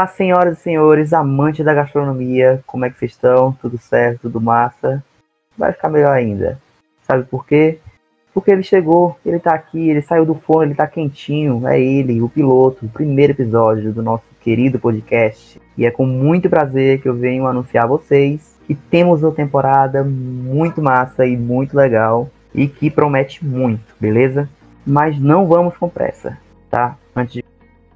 Olá, senhoras e senhores, amantes da gastronomia, como é que vocês estão? Tudo certo? Tudo massa? Vai ficar melhor ainda. Sabe por quê? Porque ele chegou, ele tá aqui, ele saiu do forno, ele tá quentinho. É ele, o piloto, o primeiro episódio do nosso querido podcast. E é com muito prazer que eu venho anunciar a vocês que temos uma temporada muito massa e muito legal e que promete muito, beleza? Mas não vamos com pressa, tá? Antes de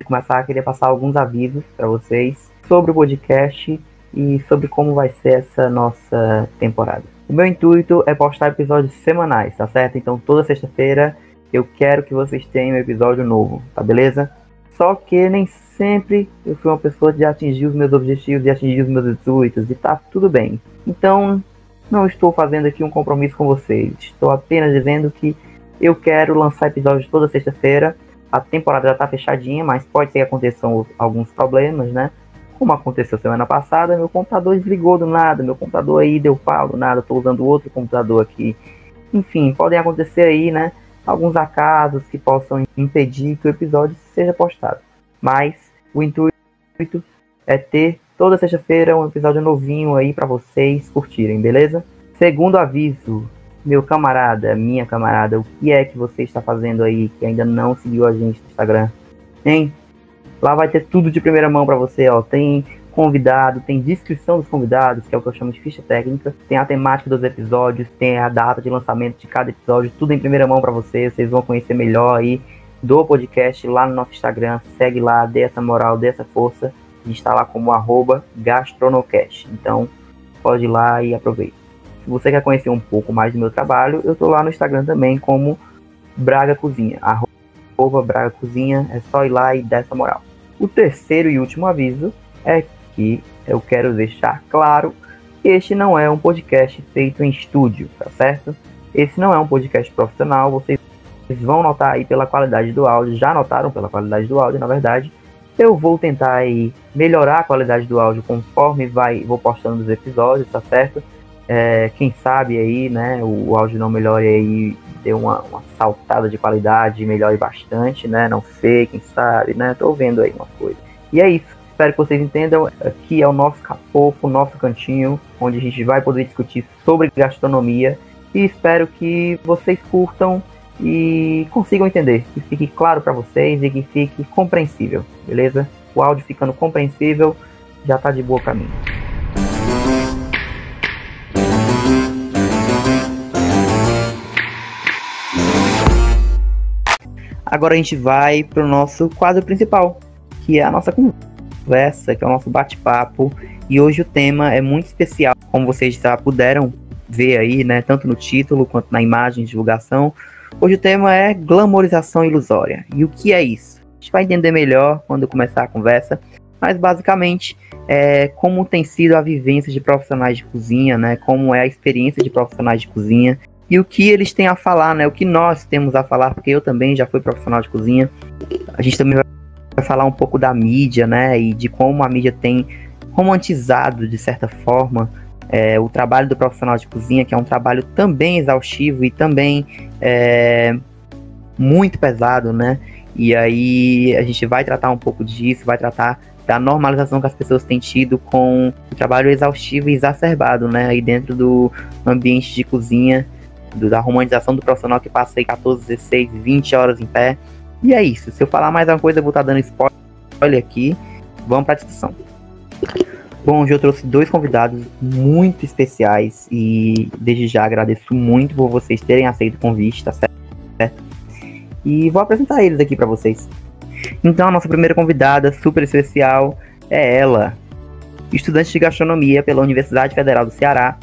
começar, queria passar alguns avisos para vocês sobre o podcast e sobre como vai ser essa nossa temporada. O meu intuito é postar episódios semanais, tá certo? Então toda sexta-feira eu quero que vocês tenham um episódio novo, tá beleza? Só que nem sempre eu fui uma pessoa de atingir os meus objetivos, de atingir os meus intuitos, e tá tudo bem. Então, não estou fazendo aqui um compromisso com vocês. Estou apenas dizendo que eu quero lançar episódios toda sexta-feira a temporada já está fechadinha, mas pode ser que aconteçam alguns problemas, né? Como aconteceu semana passada, meu computador desligou do nada, meu computador aí deu pau do nada, estou usando outro computador aqui. Enfim, podem acontecer aí, né? Alguns acasos que possam impedir que o episódio seja postado. Mas o intuito é ter toda sexta-feira um episódio novinho aí para vocês curtirem, beleza? Segundo aviso, meu camarada, minha camarada, o que é que você está fazendo aí que ainda não seguiu a gente no Instagram? Hein? Lá vai ter tudo de primeira mão para você, ó. Tem convidado, tem descrição dos convidados, que é o que eu chamo de ficha técnica, tem a temática dos episódios, tem a data de lançamento de cada episódio, tudo em primeira mão para você. Vocês vão conhecer melhor aí do podcast lá no nosso Instagram. Segue lá, dê essa moral, dê essa força. A gente está lá como arroba gastronocast. Então, pode ir lá e aproveita. Se você quer conhecer um pouco mais do meu trabalho, eu tô lá no Instagram também como Braga Cozinha, arroba Braga Cozinha, é só ir lá e dar essa moral. O terceiro e último aviso é que eu quero deixar claro que este não é um podcast feito em estúdio, tá certo? Esse não é um podcast profissional, vocês vão notar aí pela qualidade do áudio, já notaram pela qualidade do áudio, na verdade. Eu vou tentar aí melhorar a qualidade do áudio conforme vai, vou postando os episódios, tá certo? É, quem sabe aí, né, o, o áudio não melhore aí, dê uma, uma saltada de qualidade, melhore bastante, né? Não sei, quem sabe, né? Tô vendo aí uma coisa. E é isso. Espero que vocês entendam. Aqui é o nosso cafofo, o nosso cantinho, onde a gente vai poder discutir sobre gastronomia. E espero que vocês curtam e consigam entender. Que fique claro para vocês e que fique compreensível, beleza? O áudio ficando compreensível já tá de boa para mim. Agora a gente vai para o nosso quadro principal, que é a nossa conversa, que é o nosso bate-papo. E hoje o tema é muito especial, como vocês já puderam ver aí, né, tanto no título quanto na imagem de divulgação. Hoje o tema é glamorização ilusória. E o que é isso? A gente vai entender melhor quando começar a conversa, mas basicamente é como tem sido a vivência de profissionais de cozinha, né? Como é a experiência de profissionais de cozinha e o que eles têm a falar, né? O que nós temos a falar, porque eu também já fui profissional de cozinha. A gente também vai falar um pouco da mídia, né? E de como a mídia tem romantizado, de certa forma, é, o trabalho do profissional de cozinha, que é um trabalho também exaustivo e também é, muito pesado, né? E aí a gente vai tratar um pouco disso, vai tratar da normalização que as pessoas têm tido com o trabalho exaustivo e exacerbado, né? Aí dentro do ambiente de cozinha da romantização do profissional que passa aí 14, 16, 20 horas em pé. E é isso. Se eu falar mais uma coisa, eu vou estar tá dando spoiler aqui. Vamos para a discussão. Bom, hoje eu trouxe dois convidados muito especiais e desde já agradeço muito por vocês terem aceito o convite, tá certo? E vou apresentar eles aqui para vocês. Então, a nossa primeira convidada super especial é ela, estudante de gastronomia pela Universidade Federal do Ceará,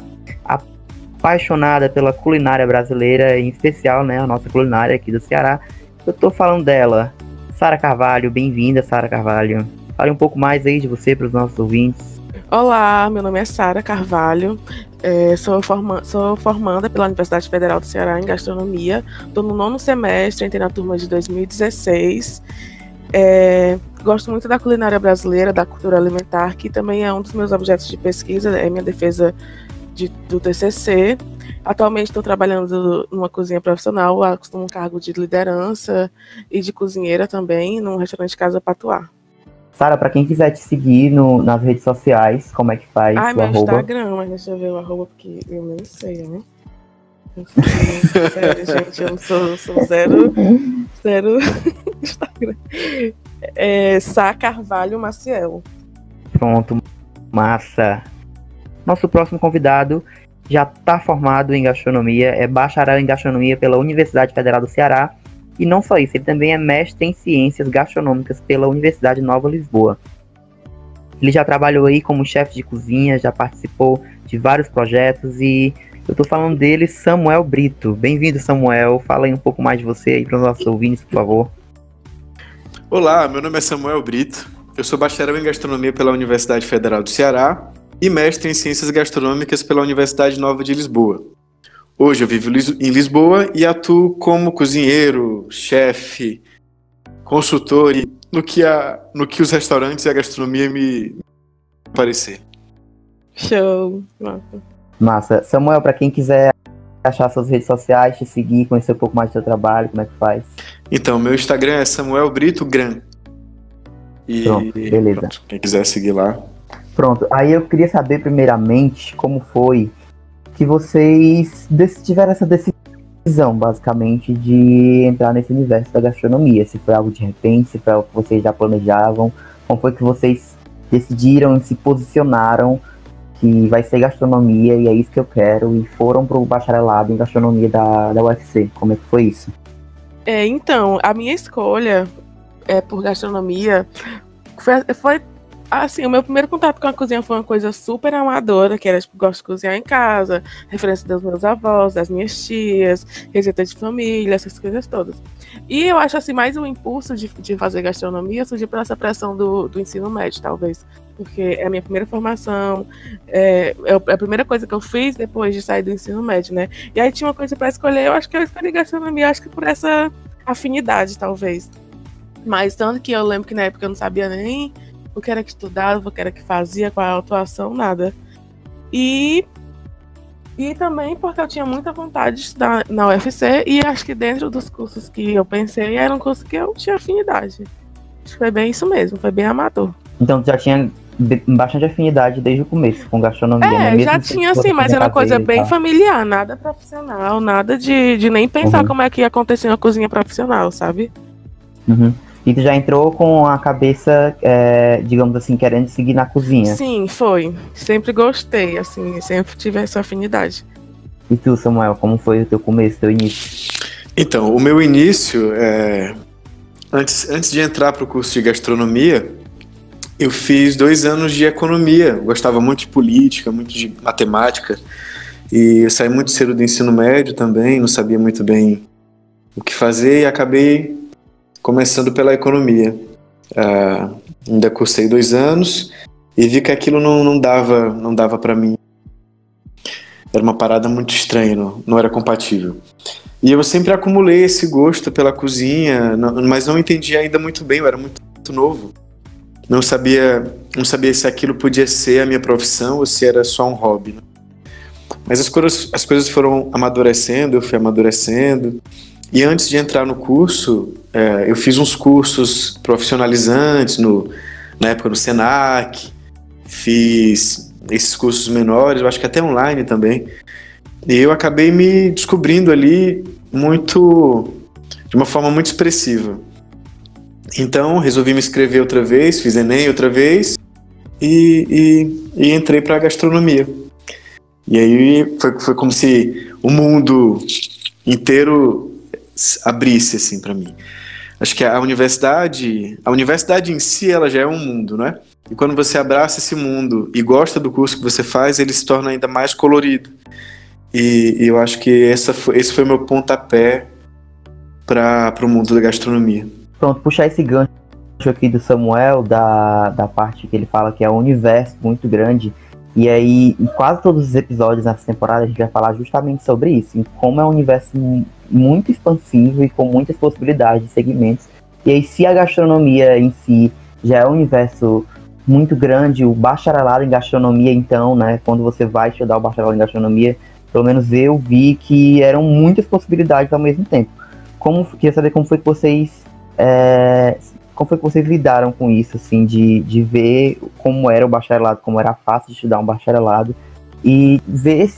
apaixonada pela culinária brasileira, em especial, né, a nossa culinária aqui do Ceará. Eu tô falando dela, Sara Carvalho. Bem-vinda, Sara Carvalho. Fale um pouco mais aí de você para os nossos ouvintes. Olá, meu nome é Sara Carvalho. É, sou, forma, sou formanda pela Universidade Federal do Ceará em gastronomia. Estou no nono semestre, entrei na turma de 2016. É, gosto muito da culinária brasileira, da cultura alimentar, que também é um dos meus objetos de pesquisa, é minha defesa de, do TCC. Atualmente estou trabalhando numa cozinha profissional, assumo um cargo de liderança e de cozinheira também, num restaurante Casa Patuá. Sara, para quem quiser te seguir no, nas redes sociais, como é que faz? O meu arroba? Instagram, mas deixa eu ver o arroba, porque eu nem sei, né? Eu sou- Sério, gente, eu não sou, sou zero, zero Instagram. É Sá Carvalho Maciel. Pronto, massa. Nosso próximo convidado já está formado em gastronomia, é bacharel em gastronomia pela Universidade Federal do Ceará. E não só isso, ele também é mestre em ciências gastronômicas pela Universidade Nova Lisboa. Ele já trabalhou aí como chefe de cozinha, já participou de vários projetos e eu tô falando dele, Samuel Brito. Bem-vindo, Samuel. Fala aí um pouco mais de você aí para os nossos ouvintes, por favor. Olá, meu nome é Samuel Brito. Eu sou bacharel em gastronomia pela Universidade Federal do Ceará e mestre em ciências gastronômicas pela Universidade Nova de Lisboa. Hoje eu vivo em Lisboa e atuo como cozinheiro, chefe, consultor e no que, a, no que os restaurantes e a gastronomia me parecer. Show. Nossa. Massa. Samuel, para quem quiser achar suas redes sociais, te seguir, conhecer um pouco mais do seu trabalho, como é que faz? Então, meu Instagram é Samuel Brito Gran. E Pronto, beleza. pronto, quem quiser seguir lá. Pronto, aí eu queria saber primeiramente como foi que vocês tiveram essa decisão, basicamente, de entrar nesse universo da gastronomia. Se foi algo de repente, se foi algo que vocês já planejavam, como foi que vocês decidiram e se posicionaram que vai ser gastronomia e é isso que eu quero e foram pro bacharelado em gastronomia da, da UFC. Como é que foi isso? É, então, a minha escolha é, por gastronomia foi, foi, assim, o meu primeiro contato com a cozinha foi uma coisa super amadora, que era tipo, gosto de cozinhar em casa, referência dos meus avós, das minhas tias, receita de família, essas coisas todas. E eu acho assim, mais um impulso de, de fazer gastronomia surgiu pela essa pressão do, do ensino médio, talvez. Porque é a minha primeira formação, é, é a primeira coisa que eu fiz depois de sair do ensino médio, né? E aí tinha uma coisa para escolher, eu acho que eu escolhi gastronomia, acho que por essa afinidade, talvez. Mas tanto que eu lembro que na época eu não sabia nem o que era que estudava, o que era que fazia, qual era a atuação, nada. E e também porque eu tinha muita vontade de estudar na UFC e acho que dentro dos cursos que eu pensei era um curso que eu tinha afinidade. Acho que foi bem isso mesmo, foi bem amador. Então tu já tinha bastante afinidade desde o começo com gastronomia, né? É, Mesmo já tinha assim, mas era uma coisa bem familiar, nada profissional, nada de, de nem pensar Uhum. como é que ia acontecer uma cozinha profissional, sabe? Uhum. E tu já entrou com a cabeça, é, digamos assim, querendo seguir na cozinha. Sim, foi. Sempre gostei, assim, sempre tive essa afinidade. E tu, Samuel, como foi o teu começo, teu início? Então, o meu início, é... antes, antes de entrar para o curso de gastronomia, eu fiz dois anos de economia. Eu gostava muito de política, muito de matemática. E eu saí muito cedo do ensino médio também, não sabia muito bem o que fazer e acabei começando pela economia. Ah, ainda cursei dois anos e vi que aquilo não, não dava, não dava para mim. Era uma parada muito estranha, não, não era compatível. E eu sempre acumulei esse gosto pela cozinha, não- mas não entendia ainda muito bem, eu era muito, muito novo. Não sabia, não sabia se aquilo podia ser a minha profissão ou se era só um hobby. né? Mas as coisas, as coisas foram amadurecendo, eu fui amadurecendo. E antes de entrar no curso, eh, eu fiz uns cursos profissionalizantes no, na época no Senac, fiz esses cursos menores, eu acho que até online também. E eu acabei me descobrindo ali muito de uma forma muito expressiva. Então resolvi me inscrever outra vez, fiz Enem outra vez e, e, e entrei para gastronomia. E aí foi, foi como se o mundo inteiro abrisse assim para mim. Acho que a universidade, a universidade em si ela já é um mundo, né? E quando você abraça esse mundo e gosta do curso que você faz, ele se torna ainda mais colorido. E, e eu acho que essa foi, esse foi meu pontapé para o mundo da gastronomia. Pronto, puxar esse gancho aqui do Samuel, da, da parte que ele fala que é um universo muito grande. E aí, em quase todos os episódios nessa temporada, a gente vai falar justamente sobre isso, em como é um universo mu- muito expansivo e com muitas possibilidades de segmentos. E aí, se a gastronomia em si já é um universo muito grande, o bacharelado em gastronomia, então, né, quando você vai estudar o bacharelado em gastronomia, pelo menos eu vi que eram muitas possibilidades ao mesmo tempo. Como, queria saber como foi que vocês é, como foi que vocês lidaram com isso, assim, de, de ver como era o bacharelado, como era fácil de estudar um bacharelado, e ver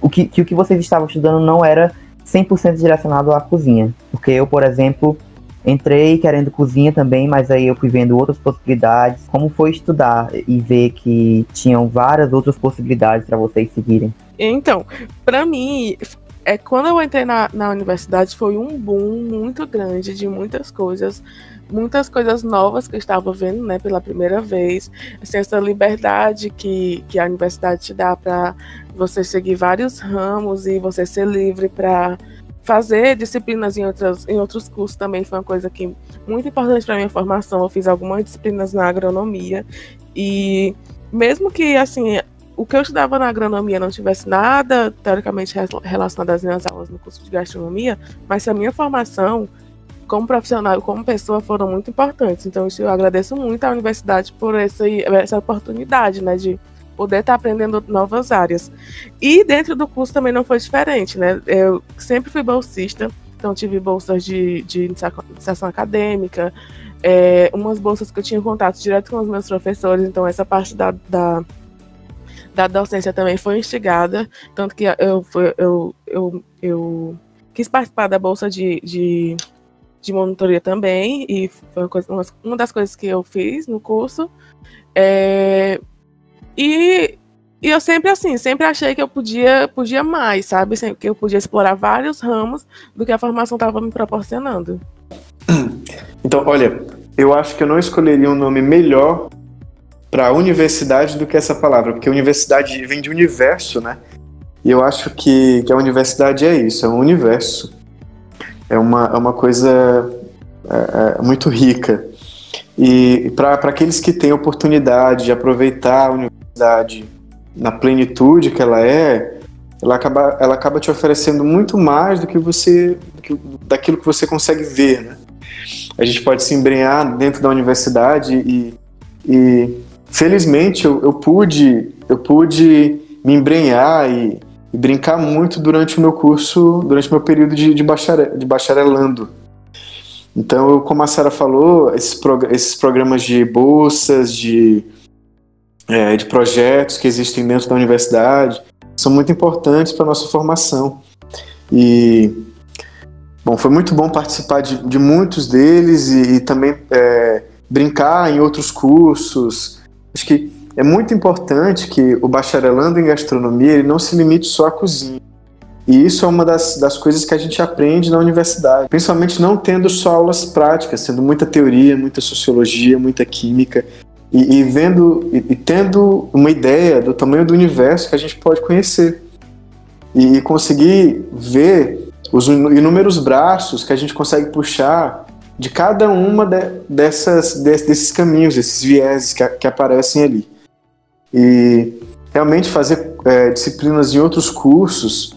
o que, que o que vocês estavam estudando não era 100% direcionado à cozinha. Porque eu, por exemplo, entrei querendo cozinha também, mas aí eu fui vendo outras possibilidades. Como foi estudar e ver que tinham várias outras possibilidades para vocês seguirem? Então, para mim, é quando eu entrei na, na universidade foi um boom muito grande de muitas coisas muitas coisas novas que eu estava vendo, né, pela primeira vez. Assim, essa liberdade que, que a universidade te dá para você seguir vários ramos e você ser livre para fazer disciplinas em, outras, em outros cursos também foi uma coisa que muito importante para minha formação. Eu fiz algumas disciplinas na agronomia e mesmo que assim o que eu estudava na agronomia não tivesse nada teoricamente relacionado às minhas aulas no curso de gastronomia, mas a minha formação como profissional e como pessoa foram muito importantes. Então, eu agradeço muito à universidade por essa, essa oportunidade, né, de poder estar aprendendo novas áreas. E dentro do curso também não foi diferente, né? Eu sempre fui bolsista, então tive bolsas de, de iniciação acadêmica, é, umas bolsas que eu tinha contato direto com os meus professores, então essa parte da, da, da docência também foi instigada, tanto que eu, eu, eu, eu quis participar da bolsa de, de de monitoria também, e foi uma, coisa, uma, das coisas que eu fiz no curso. É, e, e eu sempre, assim, sempre achei que eu podia, podia mais, sabe? Que eu podia explorar vários ramos do que a formação estava me proporcionando. Então, olha, eu acho que eu não escolheria um nome melhor para universidade do que essa palavra, porque universidade vem de universo, né? E eu acho que, que a universidade é isso, é um universo é uma, é uma coisa é, é muito rica. E para aqueles que têm oportunidade de aproveitar a universidade na plenitude que ela é, ela acaba, ela acaba te oferecendo muito mais do que você, daquilo que você consegue ver, né? A gente pode se embrenhar dentro da universidade e, e felizmente eu, eu pude, eu pude me embrenhar e, e brincar muito durante o meu curso, durante o meu período de, de, bacharel, de bacharelando. Então, como a Sara falou, esses, prog esses programas de bolsas, de, é, de projetos que existem dentro da universidade, são muito importantes para a nossa formação. E, bom, foi muito bom participar de, de muitos deles e, e também é, brincar em outros cursos. Acho que é muito importante que o bacharelando em gastronomia ele não se limite só à cozinha. E isso é uma das, das coisas que a gente aprende na universidade, principalmente não tendo só aulas práticas, tendo muita teoria, muita sociologia, muita química, e, e vendo e, e, tendo uma ideia do tamanho do universo que a gente pode conhecer. E, e conseguir ver os inúmeros braços que a gente consegue puxar de cada uma de, dessas, de, desses caminhos, esses vieses que, que aparecem ali. E realmente fazer é, disciplinas em outros cursos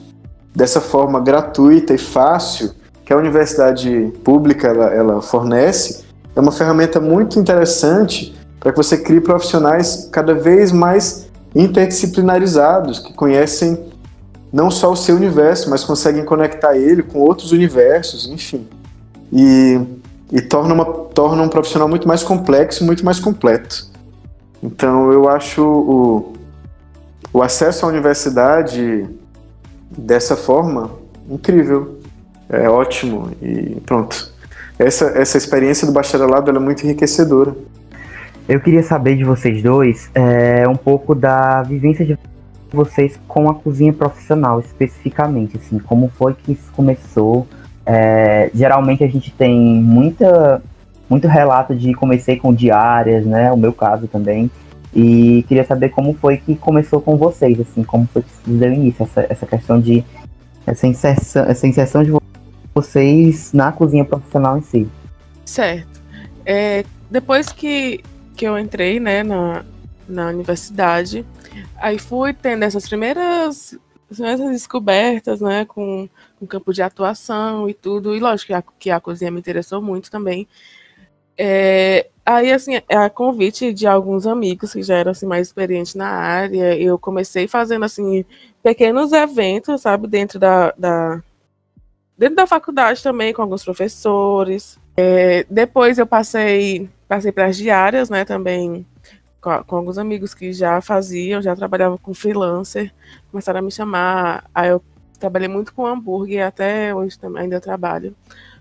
dessa forma gratuita e fácil que a universidade pública ela, ela fornece é uma ferramenta muito interessante para que você crie profissionais cada vez mais interdisciplinarizados, que conhecem não só o seu universo, mas conseguem conectar ele com outros universos, enfim. E, e torna, uma, torna um profissional muito mais complexo, muito mais completo. Então eu acho o, o acesso à universidade dessa forma incrível, é ótimo e pronto. Essa, essa experiência do bacharelado é muito enriquecedora. Eu queria saber de vocês dois é, um pouco da vivência de vocês com a cozinha profissional, especificamente, assim, como foi que isso começou. É, geralmente a gente tem muita muito relato de comecei com diárias, né? O meu caso também. E queria saber como foi que começou com vocês, assim, como foi que deu início essa, essa questão de essa inserção, essa inserção de vocês na cozinha profissional em si. Certo. É, depois que, que eu entrei, né, na, na universidade, aí fui tendo essas primeiras, essas descobertas, né, com o campo de atuação e tudo, e lógico que a, que a cozinha me interessou muito também. É, aí, assim, é a convite de alguns amigos que já eram assim, mais experientes na área, eu comecei fazendo assim pequenos eventos, sabe, dentro da, da, dentro da faculdade também, com alguns professores. É, depois eu passei, passei para as diárias, né, também com, com, alguns amigos que já faziam, já trabalhavam com freelancer, começaram a me chamar. Aí eu trabalhei muito com hambúrguer, até hoje também ainda trabalho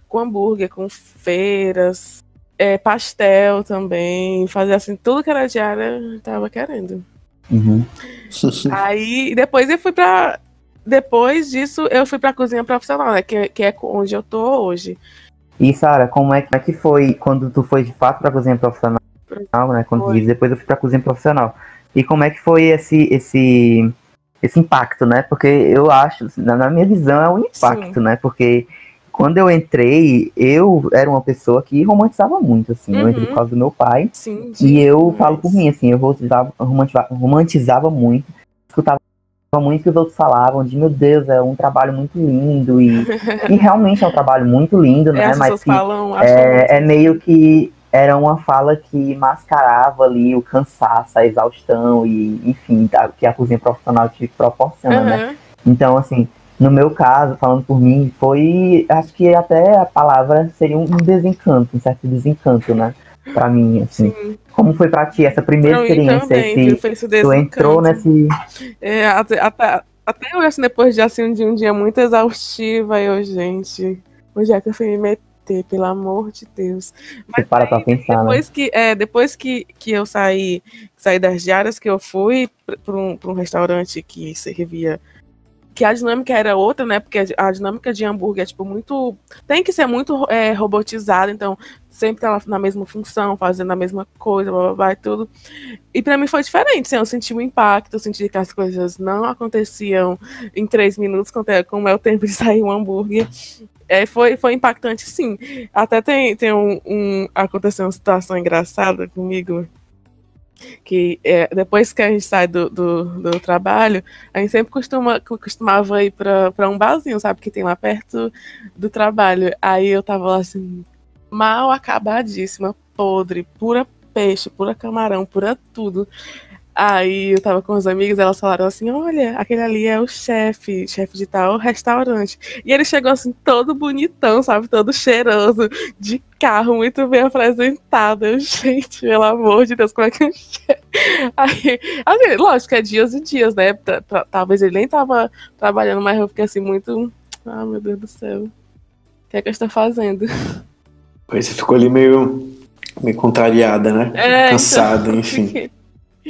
com hambúrguer, com feiras, é, pastel também, fazer assim, tudo que era diária, eu tava querendo. Uhum. Aí depois eu fui para depois disso eu fui para cozinha profissional, né, que, que é onde eu tô hoje. E Sara, como é, como é que foi quando tu foi de fato para cozinha profissional? né? Quando diz, depois eu fui pra cozinha profissional. E como é que foi esse, esse, esse impacto, né? Porque eu acho, na minha visão, é um impacto, Sim. né? Porque quando eu entrei, eu era uma pessoa que romantizava muito, assim. Uhum. Eu entrei por causa do meu pai. Sim, e eu falo por mim, assim, eu romantizava, romantizava muito. Escutava muito que os outros falavam de meu Deus, é um trabalho muito lindo e, e realmente é um trabalho muito lindo, né? É, Mas que falam, é, é meio que era uma fala que mascarava ali o cansaço, a exaustão e, enfim, que a cozinha profissional te proporciona, uhum. né? Então, assim, no meu caso, falando por mim, foi, acho que até a palavra seria um desencanto, um certo desencanto, né? Pra mim, assim. Sim. Como foi pra ti essa primeira experiência? Também, esse, tu entrou nesse... É, até, até, até eu, assim, depois de, assim, de um dia muito exaustivo, aí eu, gente, onde é que eu fui me meter? ter, pelo amor de Deus. Mas Você para aí, pra pensar, depois né? que é, Depois que, que eu saí, saí das diárias, que eu fui para um, um restaurante que servia que a dinâmica era outra, né? Porque a dinâmica de hambúrguer é tipo muito. Tem que ser muito é, robotizada, então sempre tá na mesma função, fazendo a mesma coisa, blá, blá, blá e tudo. E para mim foi diferente, assim, eu senti o um impacto, eu senti que as coisas não aconteciam em três minutos, como é o tempo de sair um hambúrguer. É, foi, foi impactante, sim. Até tem, tem um, um. Aconteceu uma situação engraçada comigo. Que é, depois que a gente sai do, do, do, trabalho, a gente sempre costuma, costumava ir para um barzinho, sabe? Que tem lá perto do trabalho. Aí eu tava lá assim, mal acabadíssima, podre, pura peixe, pura camarão, pura tudo. Aí eu tava com os amigos, elas falaram assim: olha, aquele ali é o chefe, chefe de tal restaurante. E ele chegou assim, todo bonitão, sabe? Todo cheiroso, de carro, muito bem apresentado. Eu, gente, pelo amor de Deus, como é que eu Aí, assim, lógico, é dias e dias, né? Talvez ele nem tava trabalhando, mas eu fiquei assim, muito. Ah, meu Deus do céu. O que é que eu estou fazendo? Pois você ficou ali meio, meio contrariada, né? É, Cansada, então, enfim.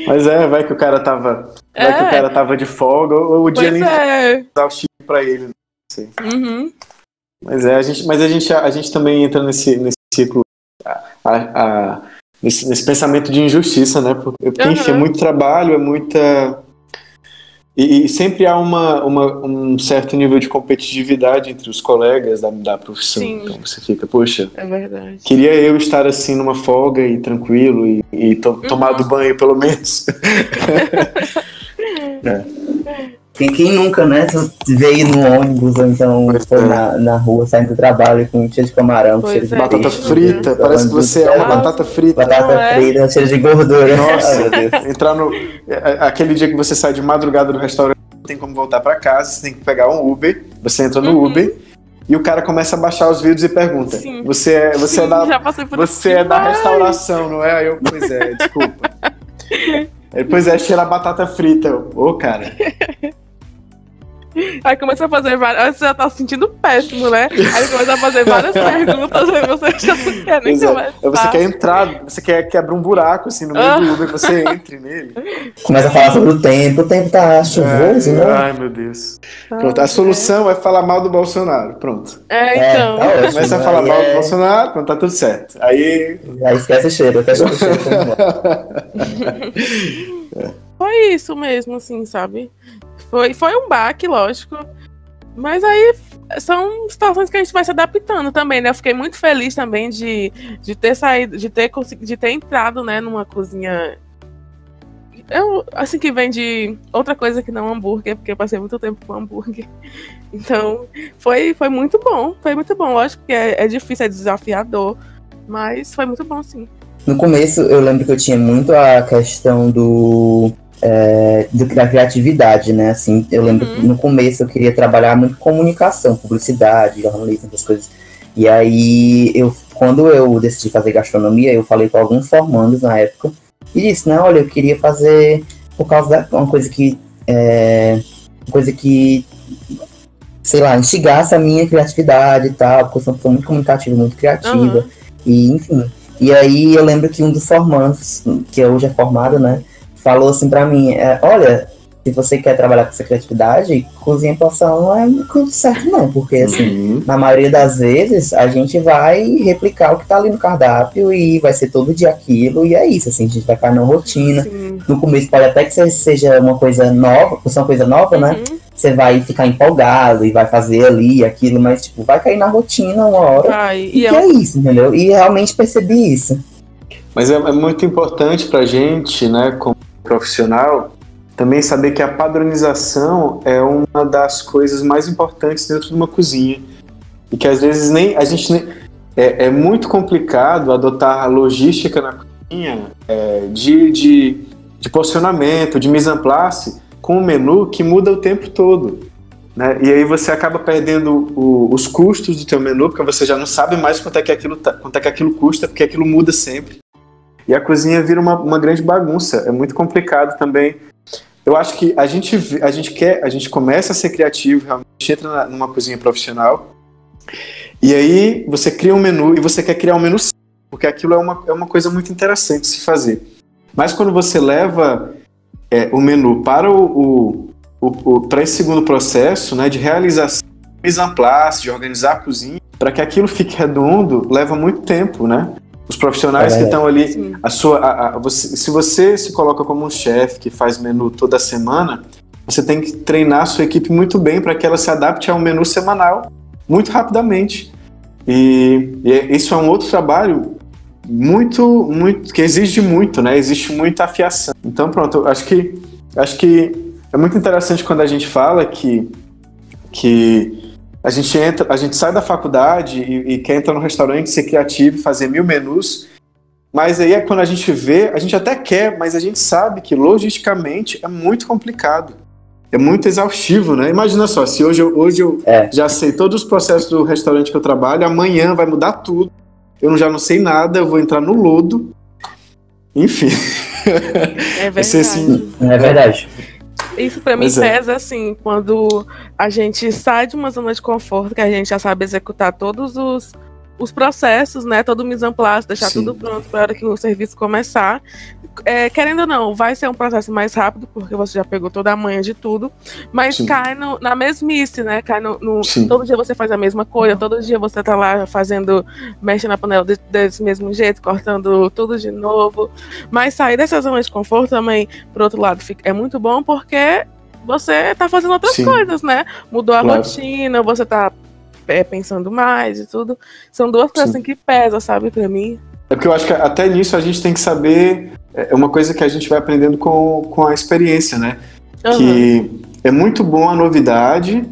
Mas é, vai que o cara tava. Vai que o é. cara tava de folga, ou o dia nem é. exaustivo pra ele. Não sei. Uhum. Mas é, a gente, mas a gente, a gente também entra nesse, nesse ciclo, a, a, nesse, nesse pensamento de injustiça, né? Porque, uhum. enfim, é muito trabalho, é muita e, e, sempre há uma, uma, um certo nível de competitividade entre os colegas da, da profissão. Sim. Então você fica, poxa, é verdade. queria eu estar assim numa folga e tranquilo e, e to, uhum. tomado banho pelo menos. é. Quem, quem nunca, né? Veio no ônibus ou então foi é. na, na rua saindo do trabalho com cheiro de camarão, cheiro de é. batata frita, parece que você é uma batata frita. Batata é? frita, cheiro de gordura. Nossa, entrar no. É, aquele dia que você sai de madrugada do restaurante, não tem como voltar para casa, você tem que pegar um Uber, você entra no uhum. Uber. E o cara começa a baixar os vídeos e pergunta: Sim. Você é, você Sim, é da, você é da restauração, não é? Aí eu, pois é, desculpa. Depois é, cheira a batata frita. Ô, oh, cara. Aí começa a fazer várias. Você já tá se sentindo péssimo, né? Aí começa a fazer várias perguntas, aí você já não quer nem é. Você quer entrar, você quer quebrar um buraco assim no meio ah. do Uber, você entre nele. Começa a falar sobre o tempo, o tempo tá chuvoso, né? Ai, meu Deus. Pronto, a solução é. é falar mal do Bolsonaro. Pronto. É, é então. É, tá ótimo, Começa a falar mal do é- Bolsonaro, pronto, tá tudo certo. Aí. Aí esquece o cheiro, esquece o cheiro. Foi isso mesmo, assim, sabe? Foi, foi um baque, lógico. Mas aí são situações que a gente vai se adaptando também, né? Eu fiquei muito feliz também de, de ter saído, de ter de ter entrado, né, numa cozinha. Eu, assim que vem de outra coisa que não hambúrguer, porque eu passei muito tempo com hambúrguer. Então, foi, foi muito bom. Foi muito bom. Lógico que é, é difícil, é desafiador. Mas foi muito bom, sim. No começo, eu lembro que eu tinha muito a questão do é, do, da criatividade, né? Assim, eu lembro Uhum. que no começo eu queria trabalhar muito com comunicação, publicidade, jornalismo, essas coisas. E aí, eu, quando eu decidi fazer gastronomia, eu falei com alguns formandos na época e disse, não, olha, eu queria fazer por causa da uma coisa que é, uma coisa que sei lá, instigasse a minha criatividade e tal, porque eu sou uma pessoa muito comunicativa, muito criativa. Aham. E, enfim. E aí eu lembro que um dos formandos, que hoje é formado, né, falou assim pra mim, é, olha, se você quer trabalhar com essa criatividade, cozinha profissional não é muito certo não, porque assim, Uhum. na maioria das vezes a gente vai replicar o que tá ali no cardápio e vai ser todo dia aquilo, e é isso, assim, a gente vai ficar na rotina. Sim. No começo pode até que se- seja uma coisa nova, por ser uma coisa nova, né? Uhum. Você vai ficar empolgado e vai fazer ali aquilo, mas tipo, vai cair na rotina uma hora. Vai. E, E é que é isso, entendeu? E realmente percebi isso. Mas é, é muito importante pra gente, né, como profissional, também saber que a padronização é uma das coisas mais importantes dentro de uma cozinha. E que às vezes nem a gente nem, é, é muito complicado adotar a logística na cozinha é, de, de, de posicionamento, de mise en place, com um menu que muda o tempo todo. Né? E aí você acaba perdendo o- os custos do teu menu, porque você já não sabe mais quanto é que aquilo, tá- quanto é que aquilo custa, porque aquilo muda sempre. E a cozinha vira uma, uma grande bagunça. É muito complicado também. Eu acho que a gente, a gente quer, a gente começa a ser criativo, realmente entra na- numa cozinha profissional. E aí você cria um menu e você quer criar um menu porque aquilo é uma, é uma coisa muito interessante se fazer. Mas quando você leva é, o menu para o, o- o- para esse segundo processo, né, de realização, mise en place, de organizar a cozinha, para que aquilo fique redondo, leva muito tempo, né? Os profissionais É que estão ali Sim. a sua, a- a- você- se você se coloca como um chefe que faz menu toda semana, você tem que treinar a sua equipe muito bem para que ela se adapte a um menu semanal muito rapidamente. E, e é- isso é um outro trabalho muito, muito que exige muito, né? Existe muita afiação. Então, pronto, acho que acho que é muito interessante quando a gente fala que que a gente entra, a gente sai da faculdade e, e quer entrar no restaurante, ser criativo, fazer mil menus, mas aí é quando a gente vê, a gente até quer, mas a gente sabe que logisticamente é muito complicado. É muito exaustivo, né? Imagina só, se hoje eu, hoje eu É. já sei todos os processos do restaurante que eu trabalho, amanhã vai mudar tudo. Eu já não sei nada, eu vou entrar no lodo. Enfim. É ser verdade. assim. É verdade? Isso pra mim é. pesa assim, quando a gente sai de uma zona de conforto, que a gente já sabe executar todos os, os processos, né? Todo o mise en place, deixar Sim. tudo pronto para hora que o serviço começar. É, querendo ou não, vai ser um processo mais rápido, porque você já pegou toda a manha de tudo, mas Sim. cai no- na mesmice, né? Cai no, no- todo dia você faz a mesma coisa, todo dia você tá lá fazendo, mexe na panela de- desse mesmo jeito, cortando tudo de novo. Mas sair dessa zona de conforto também, por outro lado, fica- é muito bom porque você tá fazendo outras Sim. coisas, né? Mudou a Claro. rotina, você tá é, pensando mais e tudo. São duas coisas Sim. assim, que pesam, sabe, pra mim. É porque eu acho que até nisso a gente tem que saber. É uma coisa que a gente vai aprendendo com, com a experiência, né? Aham. Que é muito bom a novidade.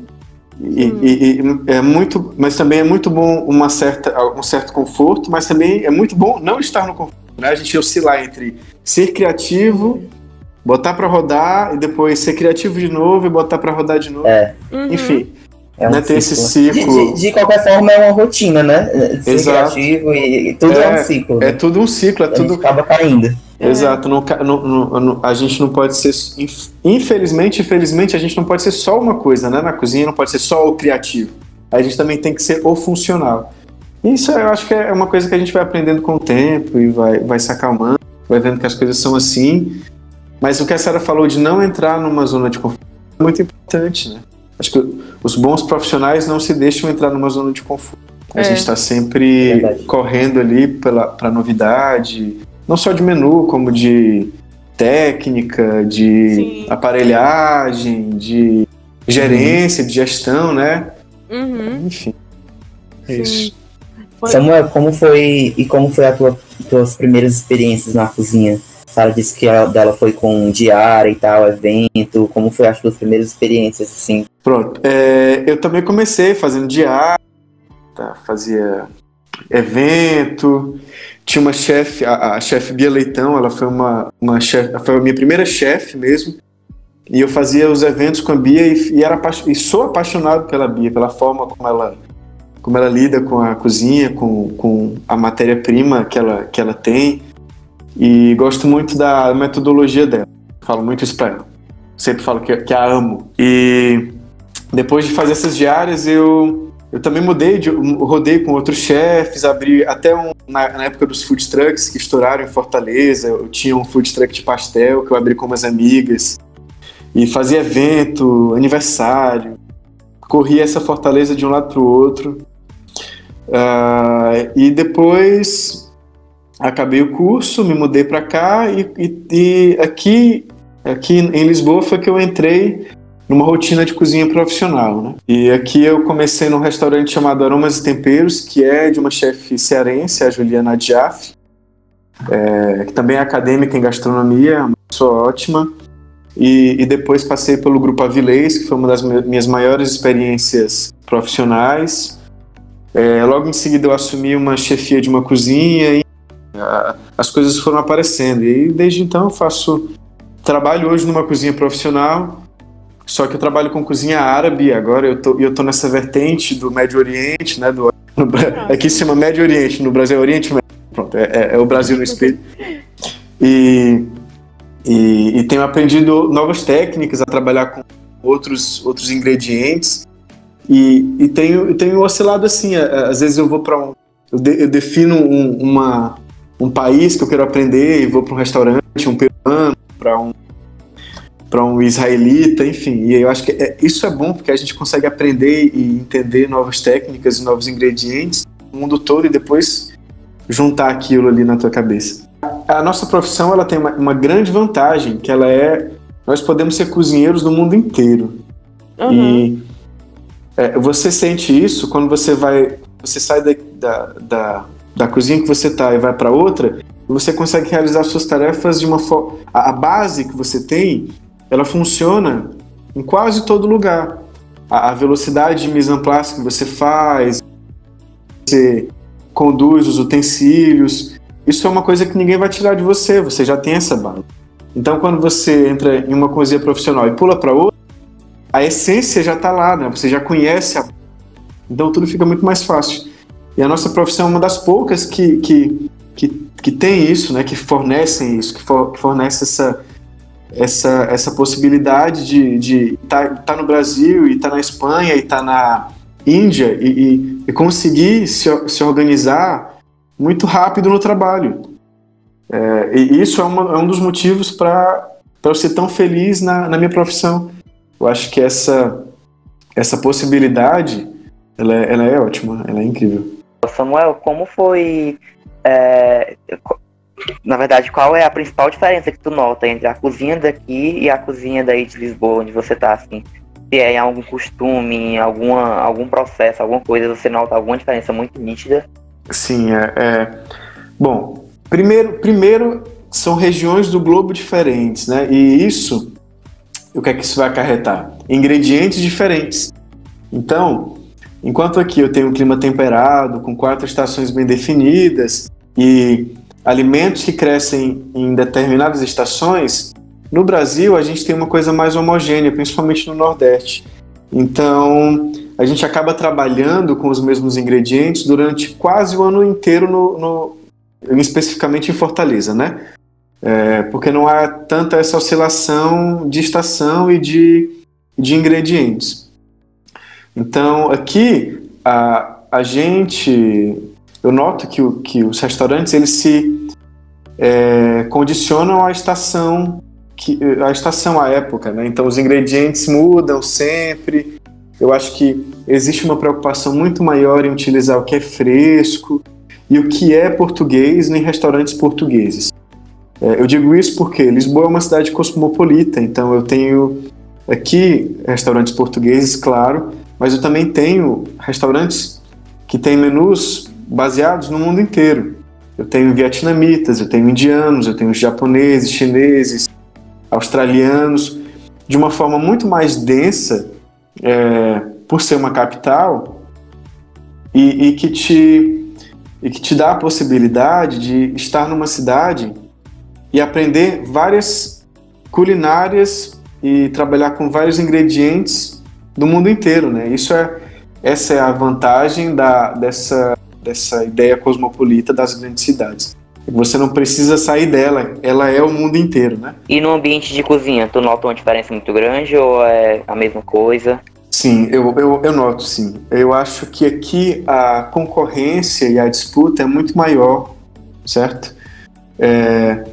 E, Hum. e- e é muito, mas também é muito bom uma certa, um certo conforto, mas também é muito bom não estar no conforto. Né? A gente oscilar entre ser criativo, botar pra rodar e depois ser criativo de novo e botar pra rodar de novo. É. Uhum. Enfim, É um né, tem esse De, ciclo. de- de qualquer forma, é uma rotina, né? Ser Exato. criativo e, e tudo é, um ciclo. É né? tudo um ciclo, é A gente tudo. acaba caindo. É. Exato, não não- não- a gente não pode ser. inf- Infelizmente, infelizmente, a gente não pode ser só uma coisa, né? Na cozinha não pode ser só o criativo. A gente também tem que ser o funcional. Isso eu acho que é uma coisa que a gente vai aprendendo com o tempo e vai, vai se acalmando, vai vendo que as coisas são assim. Mas o que a Sarah falou de não entrar numa zona de conforto é muito importante, né? Acho que os bons profissionais não se deixam entrar numa zona de conforto. A É. gente está sempre Verdade. correndo ali pela, pra novidade, não só de menu, como de técnica, de Sim. aparelhagem, de gerência, de gestão, né? Uhum. Enfim. É Sim. isso. Foi- Samuel, como foi e como foi a tua tuas primeiras experiências na cozinha? Sara disse que a dela foi com diária e tal, evento. Como foi as tuas primeiras experiências, assim? Pronto. É, eu também comecei fazendo diário, tá? fazia evento. tinha uma chefe, a, a chefe Bia Leitão, ela foi uma, uma chefe, foi a minha primeira chefe mesmo. E eu fazia os eventos com a Bia e, e, era, e sou apaixonado pela Bia, pela forma como ela, como ela lida com a cozinha, com, com a matéria-prima que ela, que ela tem. E gosto muito da metodologia dela. Falo muito isso pra ela. Sempre falo que, que a amo. E depois de fazer essas diárias, eu, eu também mudei, de, rodei com outros chefes, abri até um, na, na, época dos food trucks que estouraram em Fortaleza. Eu tinha um food truck de pastel que eu abri com umas amigas. E fazia evento, aniversário. Corria essa Fortaleza de um lado para o outro. Uh, e depois acabei o curso, me mudei para cá e, e, e, aqui, aqui em Lisboa foi que eu entrei numa rotina de cozinha profissional, né? E aqui eu comecei num restaurante chamado Aromas e Temperos, que é de uma chefe cearense, a Juliana Diaf, é, que também é acadêmica em gastronomia, uma pessoa ótima. E, e, depois passei pelo Grupo Avilés, que foi uma das minhas maiores experiências profissionais. É, logo em seguida eu assumi uma chefia de uma cozinha a, as coisas foram aparecendo. E desde então eu faço trabalho hoje numa cozinha profissional só que eu trabalho com cozinha árabe, agora eu tô, eu tô nessa vertente do Médio Oriente, né? Do, no, aqui se chama Médio Oriente, no Brasil é Oriente Médio. Pronto, é, é, é o Brasil no espelho. E, e, e, tenho aprendido novas técnicas a trabalhar com outros, outros ingredientes. E, e tenho, tenho oscilado assim, às vezes eu vou para um. Eu, de, eu defino um, uma, um país que eu quero aprender e vou para um restaurante, um peruano, para um para um israelita, enfim. E eu acho que é, isso é bom porque a gente consegue aprender e entender novas técnicas e novos ingredientes no mundo todo e depois juntar aquilo ali na tua cabeça. A nossa profissão ela tem uma, uma grande vantagem, que ela é nós podemos ser cozinheiros do mundo inteiro. Uhum. E é, você sente isso quando você vai, você sai da, da, da, da cozinha que você está e vai para outra, você consegue realizar suas tarefas de uma forma. A, base que você tem ela funciona em quase todo lugar. A, a velocidade de mise en place que você faz, você conduz os utensílios, isso é uma coisa que ninguém vai tirar de você, você já tem essa base. Então, quando você entra em uma cozinha profissional e pula para outra, a essência já está lá, né? Você já conhece a... Então, tudo fica muito mais fácil. E a nossa profissão é uma das poucas que, que, que, que tem isso, né? Que fornecem isso, que, for, que fornece essa, essa, essa possibilidade de estar tá, tá no Brasil e estar tá na Espanha e estar tá na Índia e, e, e, conseguir se, se organizar muito rápido no trabalho. É, e isso é, uma, é, um dos motivos para eu ser tão feliz na, na minha profissão. Eu acho que essa, essa possibilidade ela é, ela é ótima, ela é incrível. Samuel, como foi é, na verdade, qual é a principal diferença que tu nota entre a cozinha daqui e a cozinha daí de Lisboa, onde você tá, assim? Se é em algum costume, alguma, algum processo, alguma coisa, você nota alguma diferença muito nítida? Sim, é. é... Bom, primeiro, primeiro são regiões do globo diferentes, né? E isso, o que é que isso vai acarretar? Ingredientes diferentes. Então, enquanto aqui eu tenho um clima temperado, com quatro estações bem definidas, e alimentos que crescem em determinadas estações, no Brasil a gente tem uma coisa mais homogênea, principalmente no Nordeste. Então a gente acaba trabalhando com os mesmos ingredientes durante quase o ano inteiro, no, no especificamente em Fortaleza, né? É, porque não há tanta essa oscilação de estação e de, de ingredientes. Então aqui a, a gente eu noto que, que os restaurantes eles se é, condicionam à estação, que, à estação, à época, né? Então os ingredientes mudam sempre. Eu acho que existe uma preocupação muito maior em utilizar o que é fresco e o que é português em restaurantes portugueses. É, eu digo isso porque Lisboa é uma cidade cosmopolita, então eu tenho aqui restaurantes portugueses, claro, mas eu também tenho restaurantes que têm menus baseados no mundo inteiro. Eu tenho vietnamitas, eu tenho indianos, eu tenho japoneses, chineses, australianos, de uma forma muito mais densa, é, por ser uma capital, e, e, que te e que te dá a possibilidade de estar numa cidade e aprender várias culinárias e trabalhar com vários ingredientes do mundo inteiro, né? Isso é essa é a vantagem da, dessa, dessa ideia cosmopolita das grandes cidades. Você não precisa sair dela, ela é o mundo inteiro, né? E no ambiente de cozinha, tu nota uma diferença muito grande ou é a mesma coisa? Sim, eu, eu, eu noto sim. Eu acho que aqui a concorrência e a disputa é muito maior, certo? É,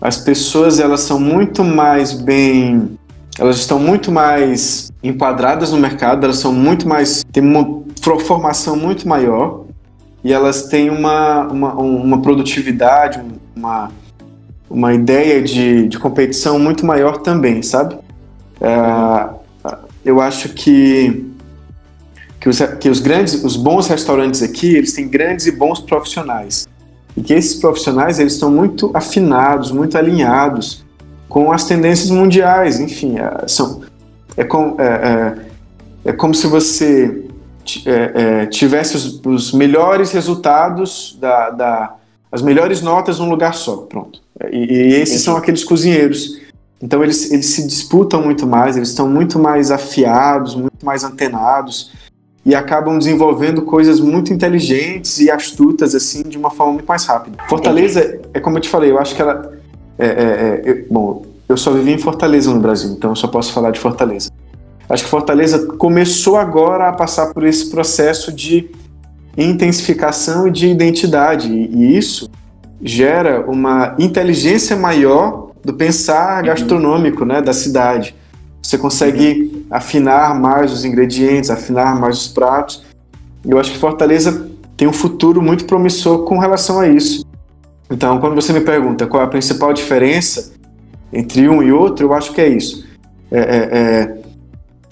as pessoas elas são muito mais bem, elas estão muito mais enquadradas no mercado, elas são muito mais, têm uma formação muito maior e elas têm uma, uma, uma produtividade, uma, uma ideia de, de competição muito maior também, sabe? É, eu acho que que os, que os grandes, os bons restaurantes aqui, eles têm grandes e bons profissionais. E que esses profissionais, eles estão muito afinados, muito alinhados com as tendências mundiais. Enfim, é, são, é, com, é, é, é como se você é, é, tivesse os, os, melhores resultados, da, da, as melhores notas num lugar só. Pronto. E, e esses são aqueles cozinheiros então eles, eles se disputam muito mais, eles estão muito mais afiados, muito mais antenados e acabam desenvolvendo coisas muito inteligentes e astutas assim de uma forma muito mais rápida. Fortaleza é como eu te falei, eu acho que ela é, é, é, bom, eu só vivi em Fortaleza no Brasil, então eu só posso falar de Fortaleza. Acho que Fortaleza começou agora a passar por esse processo de intensificação e de identidade e isso gera uma inteligência maior do pensar uhum. gastronômico né, da cidade. Você consegue afinar mais os ingredientes, afinar mais os pratos. Eu acho que Fortaleza tem um futuro muito promissor com relação a isso. Então, quando você me pergunta qual é a principal diferença entre um e outro, eu acho que é isso. É, é, é,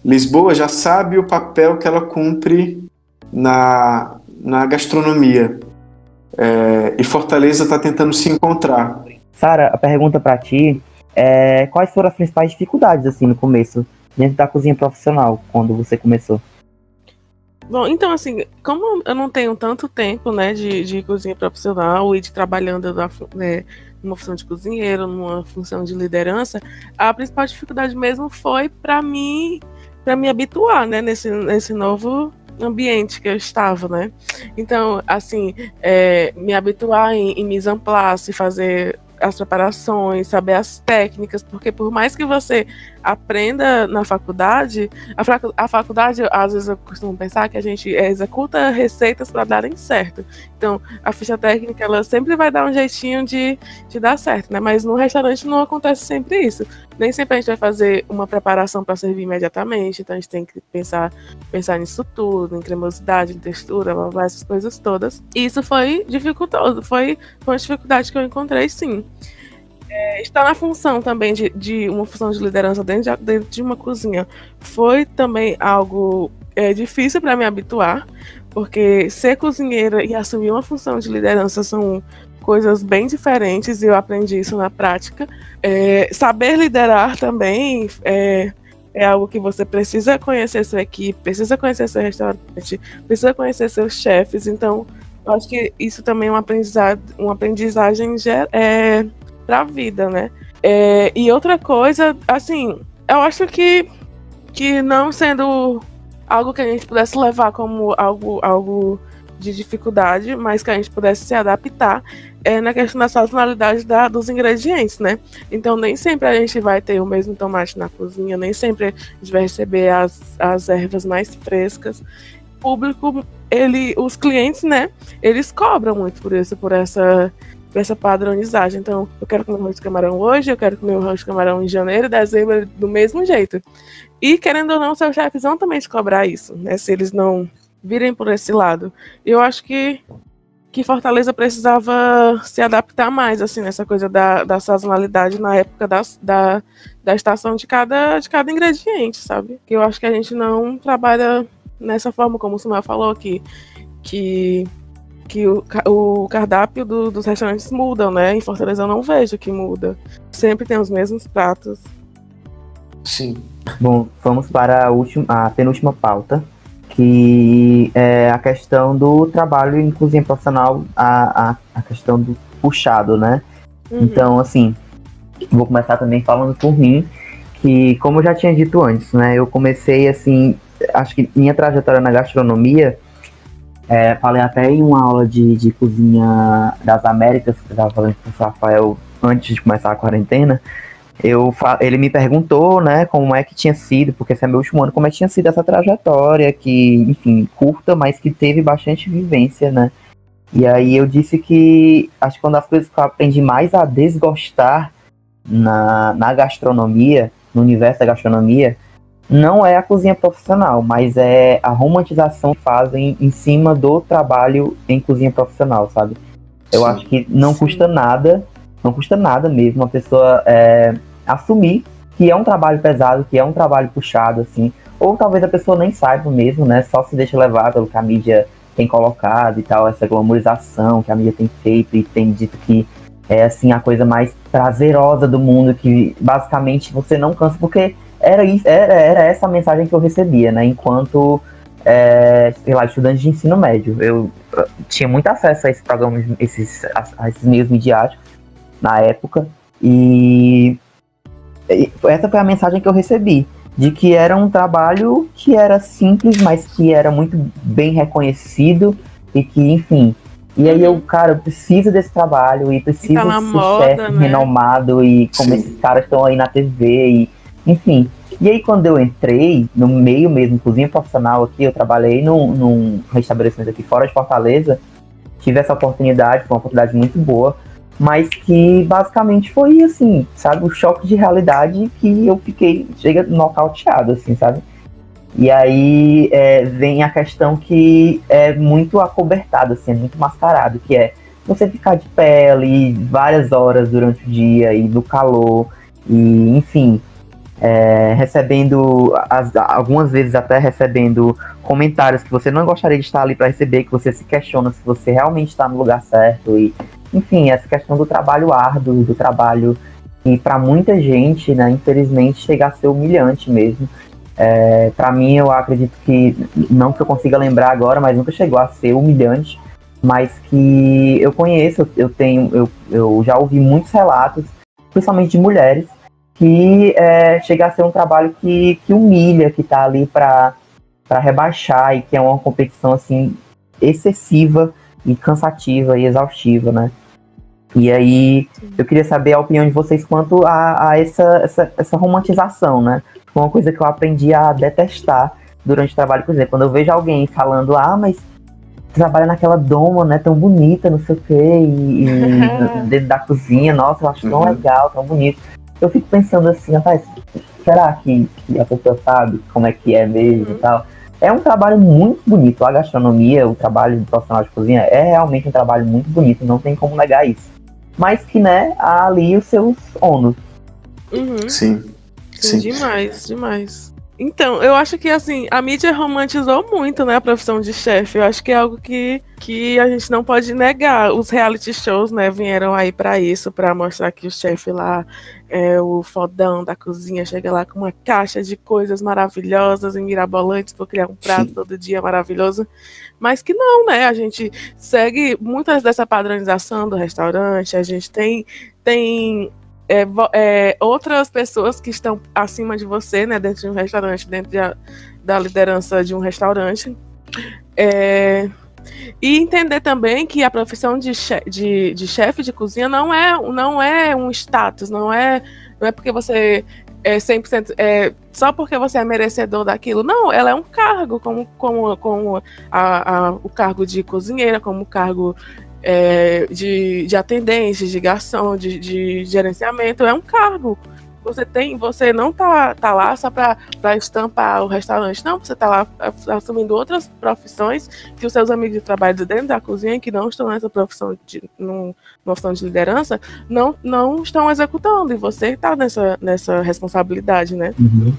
Lisboa já sabe o papel que ela cumpre na, na gastronomia. É, e Fortaleza está tentando se encontrar. Sara, a pergunta para ti é quais foram as principais dificuldades assim no começo dentro da cozinha profissional quando você começou? Bom, então assim, como eu não tenho tanto tempo, né, de, de cozinha profissional e de trabalhando na, né, numa função de cozinheiro, numa função de liderança, a principal dificuldade mesmo foi para mim, para me habituar, né, nesse, nesse novo ambiente que eu estava, né? Então, assim, é, me habituar em, em mise en place, fazer as preparações, saber as técnicas, porque por mais que você aprenda na faculdade, a, a faculdade, às vezes eu costumo pensar que a gente executa receitas para darem certo. Então, a ficha técnica, ela sempre vai dar um jeitinho de, de dar certo, né? Mas no restaurante não acontece sempre isso. Nem sempre a gente vai fazer uma preparação para servir imediatamente, então a gente tem que pensar, pensar nisso tudo, em cremosidade, em textura, blá, blá, essas coisas todas. E isso foi dificultoso, foi, foi uma dificuldade que eu encontrei, sim. É, estar na função também de, de, uma função de liderança dentro de, dentro de uma cozinha foi também algo é, difícil para me habituar, porque ser cozinheira e assumir uma função de liderança são coisas bem diferentes e eu aprendi isso na prática. É, saber liderar também é, é algo que você precisa conhecer sua equipe, precisa conhecer seu restaurante, precisa conhecer seus chefes. Então, eu acho que isso também é uma aprendizagem, uma aprendizagem é, para a vida, né? É, e outra coisa, assim, eu acho que, que não sendo algo que a gente pudesse levar como algo, algo de dificuldade, mas que a gente pudesse se adaptar é na questão da sazonalidade da, dos ingredientes, né? Então nem sempre a gente vai ter o mesmo tomate na cozinha, nem sempre a gente vai receber as, as ervas mais frescas. O público, ele, os clientes, né? Eles cobram muito por isso, por essa essa padronizagem. Então, eu quero comer arroz de camarão hoje, eu quero comer arroz de camarão em janeiro dezembro do mesmo jeito. E, querendo ou não, seus chefes vão também te cobrar isso, né? Se eles não virem por esse lado. Eu acho que, que Fortaleza precisava se adaptar mais, assim, nessa coisa da, da sazonalidade na época da, da, da estação de cada, de cada ingrediente, sabe? Que eu acho que a gente não trabalha nessa forma, como o Samuel falou aqui, que que o, o cardápio do, dos restaurantes mudam, né? Em Fortaleza eu não vejo que muda. Sempre tem os mesmos pratos. Sim. Bom, vamos para a, última, a penúltima pauta, que é a questão do trabalho em cozinha profissional, a, a, a questão do puxado, né? Uhum. Então, assim, vou começar também falando por mim, que como eu já tinha dito antes, né? Eu comecei assim, acho que minha trajetória na gastronomia, é, falei até em uma aula de, de cozinha das Américas, que eu estava falando com o Rafael antes de começar a quarentena, eu ele me perguntou, né, como é que tinha sido, porque esse é meu último ano, como é que tinha sido essa trajetória, que, enfim, curta, mas que teve bastante vivência, né? E aí eu disse que acho que uma das coisas que eu aprendi mais a desgostar na, na gastronomia, no universo da gastronomia, não é a cozinha profissional, mas é a romantização que fazem em cima do trabalho em cozinha profissional, sabe? Eu sim, acho que não sim. custa nada, não custa nada mesmo a pessoa é, assumir que é um trabalho pesado, que é um trabalho puxado, assim, ou talvez a pessoa nem saiba mesmo, né? Só se deixa levar pelo que a mídia tem colocado e tal, essa glamorização que a mídia tem feito e tem dito que é assim a coisa mais prazerosa do mundo, que basicamente você não cansa, porque era, isso, era, era essa a mensagem que eu recebia, né? Enquanto é, sei lá, estudante de ensino médio. Eu tinha muito acesso a esses programas, esses, a, a esses meios midiáticos na época. E essa foi a mensagem que eu recebi. De que era um trabalho que era simples, mas que era muito bem reconhecido e que, enfim. E aí eu, cara, eu preciso desse trabalho e preciso tá moda, chefe né? renomado e como Sim. esses caras estão aí na TV e, enfim. E aí quando eu entrei, no meio mesmo, cozinha profissional aqui, eu trabalhei num, num restabelecimento aqui fora de Fortaleza, tive essa oportunidade, foi uma oportunidade muito boa mas que basicamente foi assim, sabe, o choque de realidade que eu fiquei, chega nocauteado, assim, sabe? E aí é, vem a questão que é muito acobertado, assim, é muito mascarado, que é você ficar de ali várias horas durante o dia e do calor, e enfim, é, recebendo, as, algumas vezes até recebendo comentários que você não gostaria de estar ali para receber, que você se questiona se você realmente está no lugar certo e enfim, essa questão do trabalho árduo, do trabalho que para muita gente, né, infelizmente, chega a ser humilhante mesmo. É, para mim, eu acredito que, não que eu consiga lembrar agora, mas nunca chegou a ser humilhante, mas que eu conheço, eu tenho, eu, eu já ouvi muitos relatos, principalmente de mulheres, que é, chega a ser um trabalho que, que humilha, que está ali para rebaixar e que é uma competição assim excessiva e cansativa e exaustiva, né? E aí eu queria saber a opinião de vocês quanto a, a essa, essa, essa, romantização, né? Foi uma coisa que eu aprendi a detestar durante o trabalho. Por exemplo, quando eu vejo alguém falando, ah, mas trabalha naquela doma, né? Tão bonita, não sei o quê, e, e dentro da cozinha, nossa, eu acho tão uhum. legal, tão bonito. Eu fico pensando assim, rapaz, será que, a pessoa sabe como é que é mesmo uhum. e tal? É um trabalho muito bonito. A gastronomia, o trabalho de profissional de cozinha é realmente um trabalho muito bonito, não tem como negar isso. Mas que, né, há ali os seus ônus. Uhum. Sim. Sim. Sim. Demais, demais. Então, eu acho que assim, a mídia romantizou muito, né, a profissão de chefe. Eu acho que é algo que, que a gente não pode negar. Os reality shows, né, vieram aí para isso, para mostrar que o chefe lá é o fodão da cozinha, chega lá com uma caixa de coisas maravilhosas e mirabolantes para criar um prato Sim. todo dia maravilhoso. Mas que não, né? A gente segue muitas dessa padronização do restaurante, a gente tem tem é, é, outras pessoas que estão acima de você, né, dentro de um restaurante, dentro de, da liderança de um restaurante. É, e entender também que a profissão de, chefe de, de, chefe de cozinha não é, não é um status, não é, não é porque você é 100%, é, só porque você é merecedor daquilo. Não, ela é um cargo, como, como, como a, a, o cargo de cozinheira, como o cargo é, de, de atendência, de garçom, de, de gerenciamento, é um cargo. Você tem, você não tá, tá lá só para estampar o restaurante, não, você tá lá assumindo outras profissões que os seus amigos de trabalho dentro da cozinha, que não estão nessa profissão de numa profissão de liderança, não, não estão executando, e você está nessa, nessa responsabilidade, né? Uhum.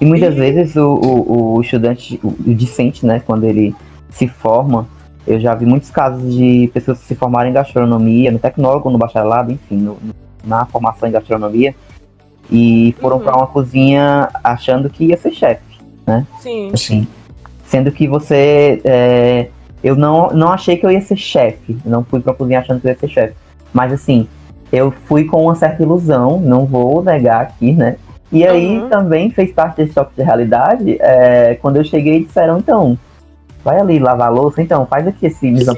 E muitas e... vezes o, o, o estudante, o, o discente, né, quando ele se forma, eu já vi muitos casos de pessoas que se formaram em gastronomia, no tecnólogo, no bacharelado, enfim, no, na formação em gastronomia, e foram uhum. para uma cozinha achando que ia ser chefe, né? Sim. Assim, Sendo que você. É, eu não, não achei que eu ia ser chefe. Não fui pra cozinha achando que eu ia ser chefe. Mas assim, eu fui com uma certa ilusão, não vou negar aqui, né? E aí Uhum. também fez parte desse choque de realidade. é, quando eu cheguei, disseram, então, vai ali lavar a louça, então, faz aqui esse mise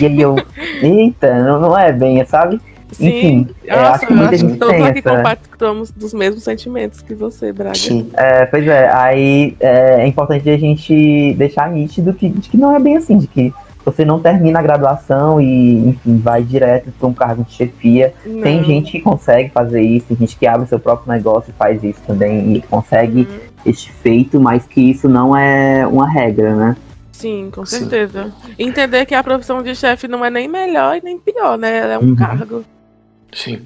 E aí eu, eita, não, não é bem, sabe? Sim. Enfim, é, Nossa, acho que muita eu acho gente que todos tem aqui essa- compartilhamos dos mesmos sentimentos que você, Braga. Sim. É, pois é, aí é, é importante a gente deixar nítido que, de que não é bem assim, de que você não termina a graduação e, enfim, vai direto para um cargo de chefia. Tem Não. gente que consegue fazer isso, tem gente que abre seu próprio negócio e faz isso também e consegue Uhum. este feito, mas que isso não é uma regra, né? Sim, com Sim. certeza. Entender que a profissão de chefe não é nem melhor e nem pior, né? Ela é um Uhum. cargo. Sim.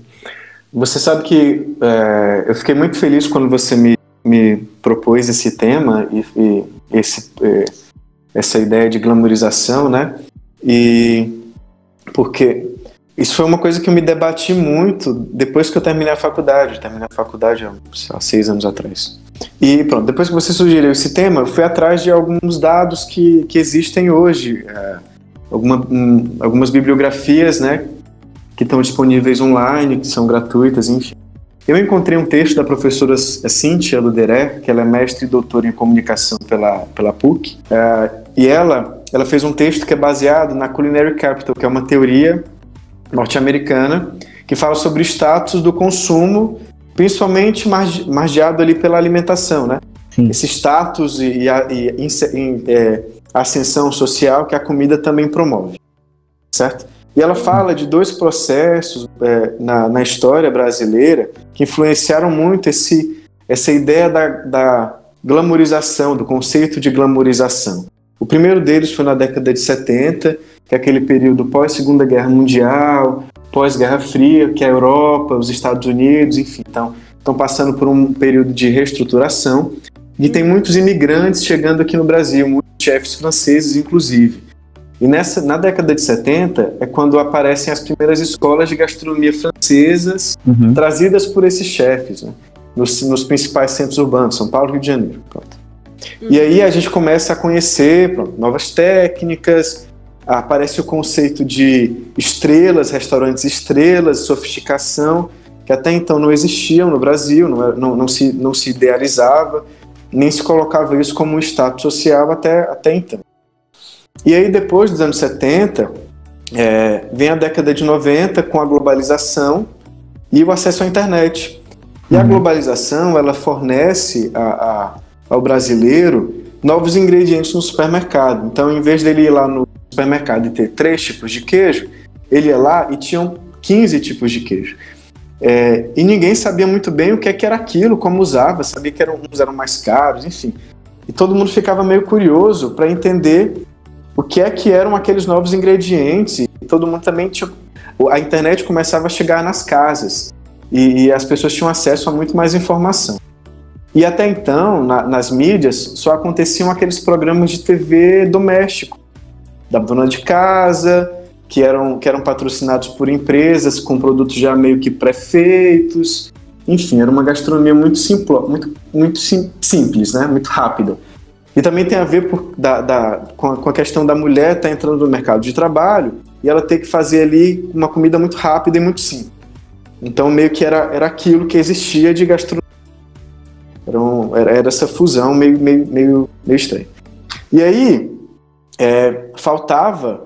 Você sabe que é, eu fiquei muito feliz quando você me, me propôs esse tema e, e esse, é, essa ideia de glamorização, né? E porque isso foi uma coisa que eu me debati muito depois que eu terminei a faculdade. Terminei a faculdade há seis anos atrás. E pronto, depois que você sugeriu esse tema, eu fui atrás de alguns dados que, que existem hoje. é, alguma, hum, algumas bibliografias, né? Que estão disponíveis online, que são gratuitas, enfim. Eu encontrei um texto da professora Cíntia Luderé, que ela é mestre e doutora em comunicação pela, pela PUC, eh, e ela, ela fez um texto que é baseado na Culinary Capital, que é uma teoria norte-americana que fala sobre o status do consumo, principalmente marge- margeado ali pela alimentação, né? Sim. Esse status e, a e inse- em, eh, ascensão social que a comida também promove, certo? E ela fala de dois processos é, na, na história brasileira que influenciaram muito esse, essa ideia da, da glamorização, do conceito de glamorização. O primeiro deles foi na década de 70, que é aquele período pós-Segunda Guerra Mundial, pós-Guerra Fria, que a Europa, os Estados Unidos, enfim, então, estão passando por um período de reestruturação e tem muitos imigrantes chegando aqui no Brasil, muitos chefes franceses, inclusive. E nessa, na década de 70 é quando aparecem as primeiras escolas de gastronomia francesas Uhum. trazidas por esses chefes, né? nos, nos principais centros urbanos, São Paulo e Rio de Janeiro. E aí a gente começa a conhecer pronto, novas técnicas, aparece o conceito de estrelas, restaurantes estrelas, sofisticação, que até então não existiam no Brasil, não, não, não se, não se idealizava, nem se colocava isso como um status social até, até então. E aí, depois dos anos 70, é, vem a década de 90 com a globalização e o acesso à internet. E a Uhum. globalização, ela fornece a- a- ao brasileiro novos ingredientes no supermercado. Então, em vez dele ir lá no supermercado e ter três tipos de queijo, ele ia lá e tinham 15 tipos de queijo. É, e ninguém sabia muito bem o que, é que era aquilo, como usava, sabia que eram, uns eram mais caros, enfim. E todo mundo ficava meio curioso para entender o que é que eram aqueles novos ingredientes. E todo mundo também tinha. A internet começava a chegar nas casas e, e as pessoas tinham acesso a muito mais informação. E até então, na- nas mídias, só aconteciam aqueles programas de TV doméstico, da dona de casa, que eram, que eram patrocinados por empresas com produtos já meio que pré-feitos. Enfim, era uma gastronomia muito, simplo, muito, muito sim- simples, né? muito rápida. E também tem a ver por- da- da- com, a, com a questão da mulher estar entrando no mercado de trabalho e ela ter que fazer ali uma comida muito rápida e muito simples. Então, meio que era, era aquilo que existia de gastronomia. Era, um- era- era essa fusão meio, meio, meio, meio estranha. E aí, é, faltava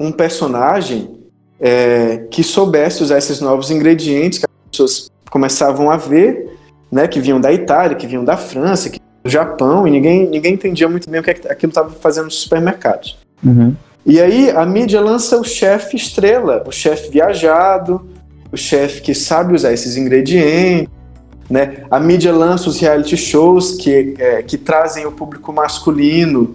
um personagem é, que soubesse usar esses novos ingredientes que as pessoas começavam a ver, né, que vinham da Itália, que vinham da França, que do Japão, e ninguém, ninguém entendia muito bem o que é que aquilo estava fazendo nos supermercados. Uhum. E aí a mídia lança o chefe estrela, o chefe viajado, o chefe que sabe usar esses ingredientes, né? A mídia lança os reality shows que, é, que trazem o público masculino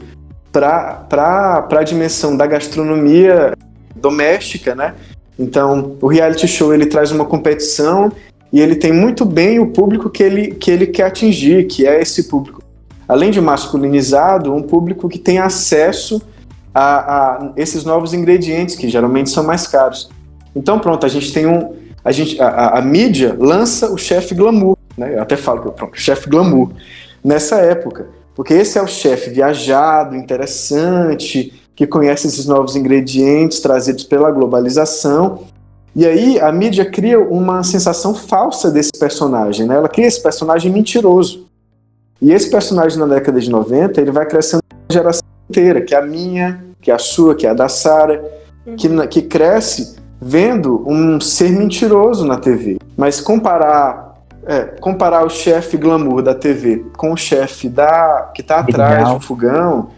para a dimensão da gastronomia doméstica, né? Então, o reality show ele traz uma competição e ele tem muito bem o público que ele, que ele quer atingir, que é esse público. Além de masculinizado, um público que tem acesso a, a esses novos ingredientes, que geralmente são mais caros. Então, pronto, a gente tem um. A, gente, a, a- mídia lança o chefe glamour, né? Eu até falo que pronto, chefe glamour nessa época. Porque esse é o chefe viajado, interessante, que conhece esses novos ingredientes trazidos pela globalização. E aí a mídia cria uma sensação falsa desse personagem, né? Ela cria esse personagem mentiroso. E esse personagem na década de 90, ele vai crescendo uma geração inteira, que é a minha, que é a sua, que é a da Sara, que, que cresce vendo um ser mentiroso na TV. Mas comparar é, comparar o chefe glamour da TV com o chefe da que está atrás do fogão,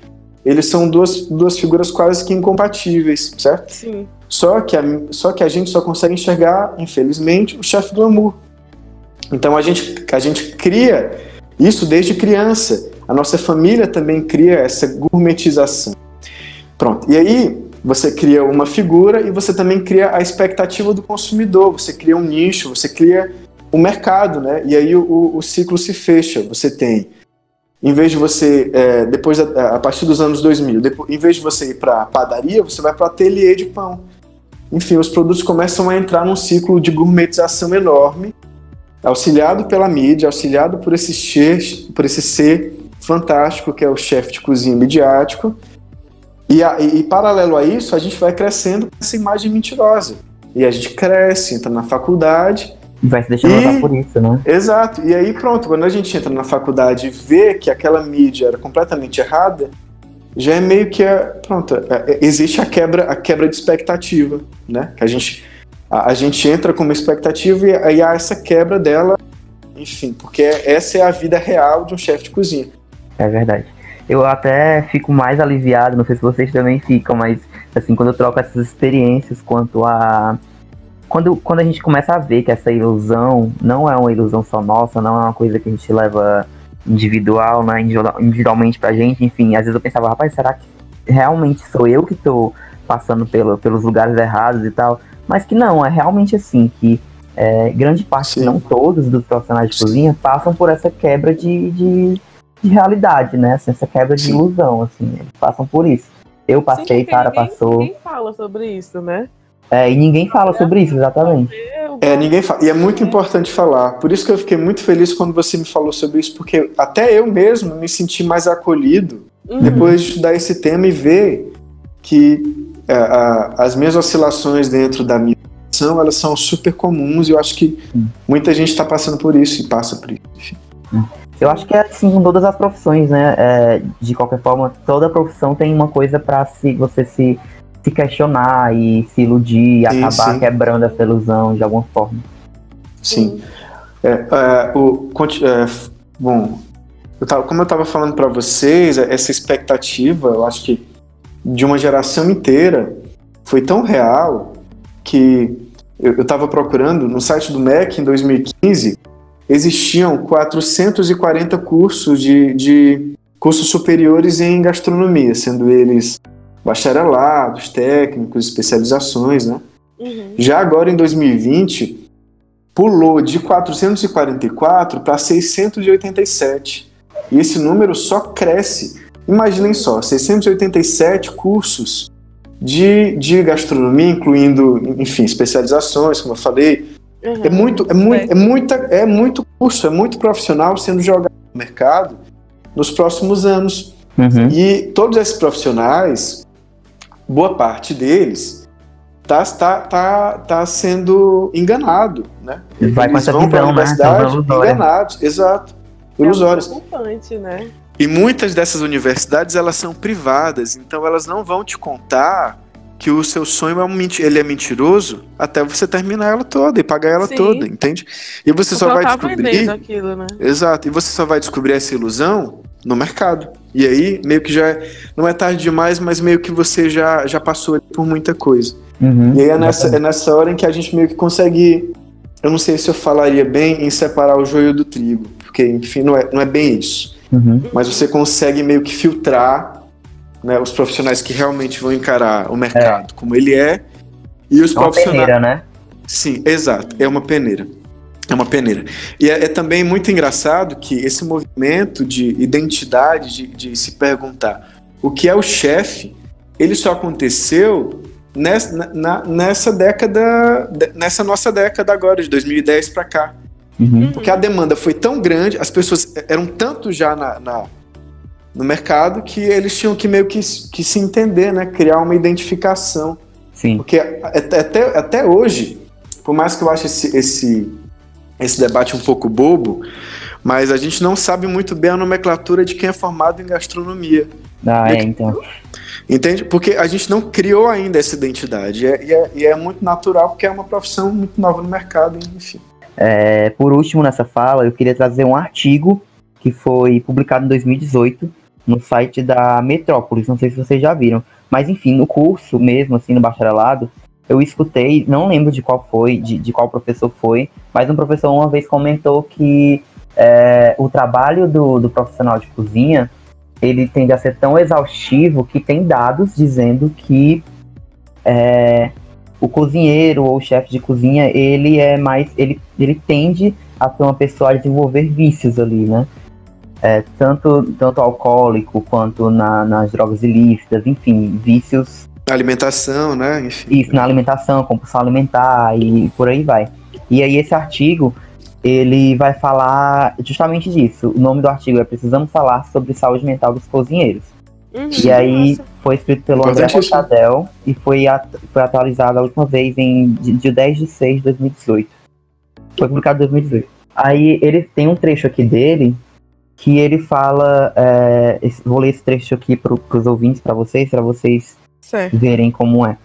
eles são duas, duas figuras quase que incompatíveis, certo? Sim. Só que, a, só que a gente só consegue enxergar, infelizmente, o chefe glamour. Então a gente, a gente cria isso desde criança. A nossa família também cria essa gourmetização. Pronto. E aí você cria uma figura e você também cria a expectativa do consumidor. Você cria um nicho, você cria o um mercado, né? E aí o, o ciclo se fecha. Você tem em vez de você, é, depois da, a partir dos anos 2000, depois, em vez de você ir para padaria, você vai para ateliê de pão. Enfim, os produtos começam a entrar num ciclo de gourmetização enorme, auxiliado pela mídia, auxiliado por esse ser, por esse ser fantástico que é o chefe de cozinha midiático. E, a, e, e, paralelo a isso, a gente vai crescendo com essa imagem mentirosa. E a gente cresce, entra na faculdade, Vai se deixando levar por isso, né? Exato. E aí, pronto, quando a gente entra na faculdade e vê que aquela mídia era completamente errada, já é meio que a, pronto, é, é, existe a quebra, a quebra de expectativa, né? Que a gente a, a gente entra com uma expectativa e aí há essa quebra dela, enfim, porque essa é a vida real de um chefe de cozinha. É verdade. Eu até fico mais aliviado, não sei se vocês também ficam, mas assim, quando eu troco essas experiências quanto a quando, quando a gente começa a ver que essa ilusão não é uma ilusão só nossa, não é uma coisa que a gente leva individual, né, individualmente pra gente, enfim, às vezes eu pensava, rapaz, será que realmente sou eu que tô passando pelo, pelos lugares errados e tal? Mas que não, é realmente assim, que é, grande parte, Sim. não todos dos profissionais de cozinha passam por essa quebra de, de, de realidade, né, assim, essa quebra de Sim. ilusão, assim, eles passam por isso. Eu passei, Sim, cara ninguém, passou. Ninguém fala sobre isso, né? É, e ninguém fala sobre isso, exatamente. É, ninguém fala. E é muito importante falar. Por isso que eu fiquei muito feliz quando você me falou sobre isso, porque até eu mesmo me senti mais acolhido uhum. depois de estudar esse tema e ver que é, a, as minhas oscilações dentro da minha ação, elas são super comuns e eu acho que muita gente está passando por isso e passa por isso. Eu acho que é assim com todas as profissões, né? É, de qualquer forma, toda profissão tem uma coisa para se você se se questionar e se iludir e acabar sim. quebrando essa ilusão de alguma forma. Sim. É, é, o, é, bom, eu tava, como eu estava falando para vocês, essa expectativa, eu acho que de uma geração inteira foi tão real que eu estava procurando no site do MEC em 2015 existiam 440 cursos de, de cursos superiores em gastronomia, sendo eles bacharelados, técnicos, especializações, né? Uhum. Já agora em 2020 pulou de 444 para 687 e esse número só cresce. Imaginem só, 687 cursos de, de gastronomia, incluindo, enfim, especializações, como eu falei. Uhum. É muito, é muito, é muita, é muito curso, é muito profissional sendo jogado no mercado nos próximos anos. Uhum. E todos esses profissionais, boa parte deles tá, tá, tá, tá sendo enganado, né? Vai Eles vão para a né? universidade né? enganados, exato, ilusórios. É né? E muitas dessas universidades elas são privadas, então elas não vão te contar que o seu sonho é um ele é mentiroso até você terminar ela toda e pagar ela Sim. toda, entende? E você só vai descobrir aquilo, né? Exato. E você só vai descobrir essa ilusão no mercado. E aí, meio que já não é tarde demais, mas meio que você já, já passou por muita coisa. Uhum, e aí é nessa, é nessa hora em que a gente meio que consegue. Eu não sei se eu falaria bem em separar o joio do trigo, porque, enfim, não é, não é bem isso. Uhum. Mas você consegue meio que filtrar né, os profissionais que realmente vão encarar o mercado é. como ele é e os é uma profissionais. Peneira, né? Sim, exato. É uma peneira. É uma peneira. E é, é, também muito engraçado que esse movimento de identidade, de, de se perguntar o que é o chefe, ele só aconteceu nessa, na, nessa década, nessa nossa década agora, de 2010 para cá. Uhum. Porque a demanda foi tão grande, as pessoas eram tanto já na, na, no mercado que eles tinham que meio que, que se entender, né? Criar uma identificação. Sim. Porque até, até hoje, por mais que eu ache esse, esse, esse debate um pouco bobo, mas a gente não sabe muito bem a nomenclatura de quem é formado em gastronomia. Ah, é, então. Entende? Porque a gente não criou ainda essa identidade. E é, e é, e é muito natural, porque é uma profissão muito nova no mercado, enfim. É, por último, nessa fala, eu queria trazer um artigo que foi publicado em 2018 no site da Metrópolis. Não sei se vocês já viram. Mas, enfim, no curso mesmo, assim, no bacharelado, eu escutei, não lembro de qual foi, de, de qual professor foi, mas um professor uma vez comentou que é, o trabalho do, do profissional de cozinha ele tende a ser tão exaustivo que tem dados dizendo que é, o cozinheiro ou o chefe de cozinha ele é mais ele, ele tende a ser uma pessoa a desenvolver vícios ali, né? É, tanto tanto alcoólico quanto na, nas drogas ilícitas, enfim, vícios. Alimentação, né? Enfim. Isso, na alimentação, compulsão alimentar e por aí vai. E aí esse artigo ele vai falar justamente disso. O nome do artigo é Precisamos Falar sobre Saúde Mental dos Cozinheiros. Uhum, e aí nossa. foi escrito pelo André Mortadel e foi, foi atualizado a última vez em de, 10 de 6 de 2018. Foi publicado em 2018. Aí ele tem um trecho aqui dele que ele fala. É, vou ler esse trecho aqui para os ouvintes, para vocês, para vocês certo. verem como é.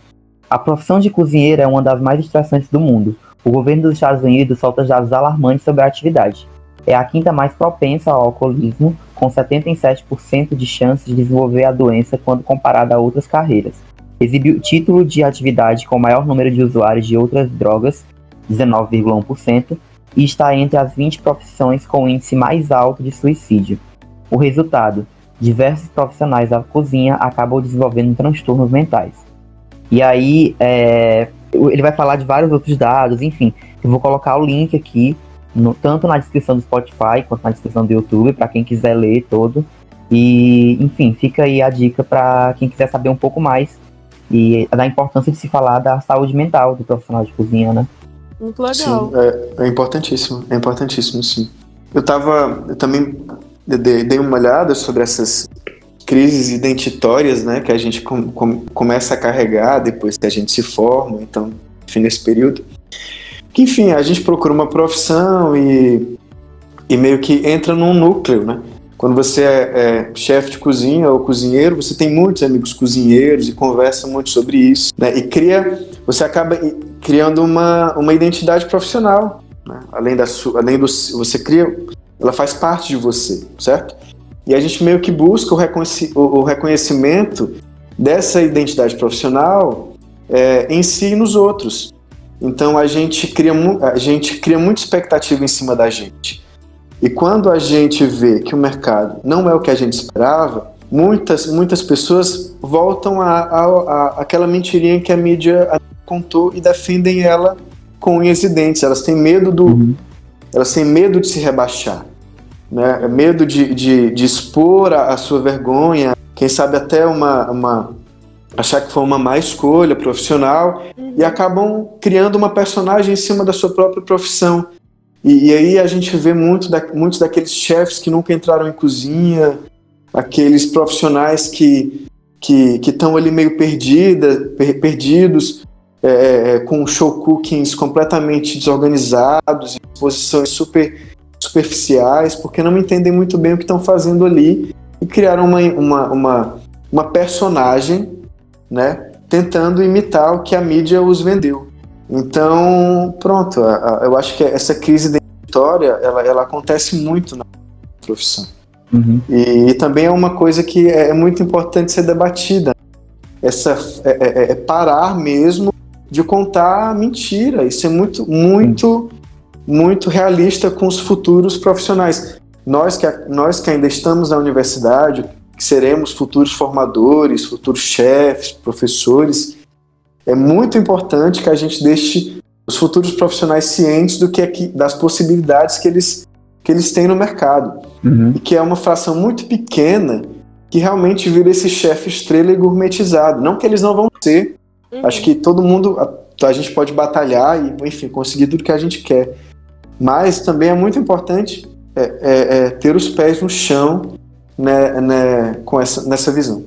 A profissão de cozinheiro é uma das mais estressantes do mundo. O governo dos Estados Unidos solta dados alarmantes sobre a atividade. É a quinta mais propensa ao alcoolismo, com 77% de chance de desenvolver a doença quando comparada a outras carreiras. Exibe o título de atividade com maior número de usuários de outras drogas, 19,1%, e está entre as 20 profissões com índice mais alto de suicídio. O resultado: diversos profissionais da cozinha acabam desenvolvendo transtornos mentais. E aí, é, ele vai falar de vários outros dados, enfim. Eu vou colocar o link aqui, no, tanto na descrição do Spotify quanto na descrição do YouTube, para quem quiser ler todo. E, enfim, fica aí a dica para quem quiser saber um pouco mais e da importância de se falar da saúde mental do profissional de cozinha, né? Muito legal. Sim, é, é importantíssimo, é importantíssimo, sim. Eu tava, eu também dei uma olhada sobre essas crises identitórias, né, que a gente com, com, começa a carregar depois que a gente se forma, então, enfim, nesse período. Que, enfim, a gente procura uma profissão e, e meio que entra num núcleo, né? Quando você é, é chefe de cozinha ou cozinheiro, você tem muitos amigos cozinheiros e conversa muito sobre isso, né? E cria, você acaba criando uma, uma identidade profissional, né? Além da sua, além do, você cria, ela faz parte de você, certo? E a gente meio que busca o, reconheci o reconhecimento dessa identidade profissional é, em si e nos outros. Então a gente, cria a gente cria muita expectativa em cima da gente. E quando a gente vê que o mercado não é o que a gente esperava, muitas, muitas pessoas voltam a, a, a aquela mentirinha que a mídia contou e defendem ela com unhas e dentes. Elas têm medo do, uhum. elas têm medo de se rebaixar né? Medo de, de, de expor a, a, sua vergonha, quem sabe até uma, uma achar que foi uma má escolha profissional uhum. e acabam criando uma personagem em cima da sua própria profissão. E, e aí a gente vê muito da, muitos daqueles chefes que nunca entraram em cozinha, aqueles profissionais que que estão ali meio perdida, per, perdidos, é, é, com show cookings completamente desorganizados, posições super superficiais, porque não entendem muito bem o que estão fazendo ali e criaram uma, uma, uma, uma personagem, né, tentando imitar o que a mídia os vendeu. Então, pronto, eu acho que essa crise identitária, ela, ela acontece muito na profissão. Uhum. E, e, também é uma coisa que é, é muito importante ser debatida. Essa, é, é, é parar mesmo de contar mentira. Isso é muito, muito muito realista com os futuros profissionais. Nós que, nós que ainda estamos na universidade, que seremos futuros formadores, futuros chefes, professores, é muito importante que a gente deixe os futuros profissionais cientes do que é que, das possibilidades que eles, que eles têm no mercado. Uhum. E que é uma fração muito pequena que realmente vira esse chefe estrela e gourmetizado. Não que eles não vão ser. Uhum. Acho que todo mundo, a, a gente pode batalhar e, enfim, conseguir tudo que a gente quer. Mas também é muito importante é, é, é, ter os pés no chão né, né, com essa, nessa visão.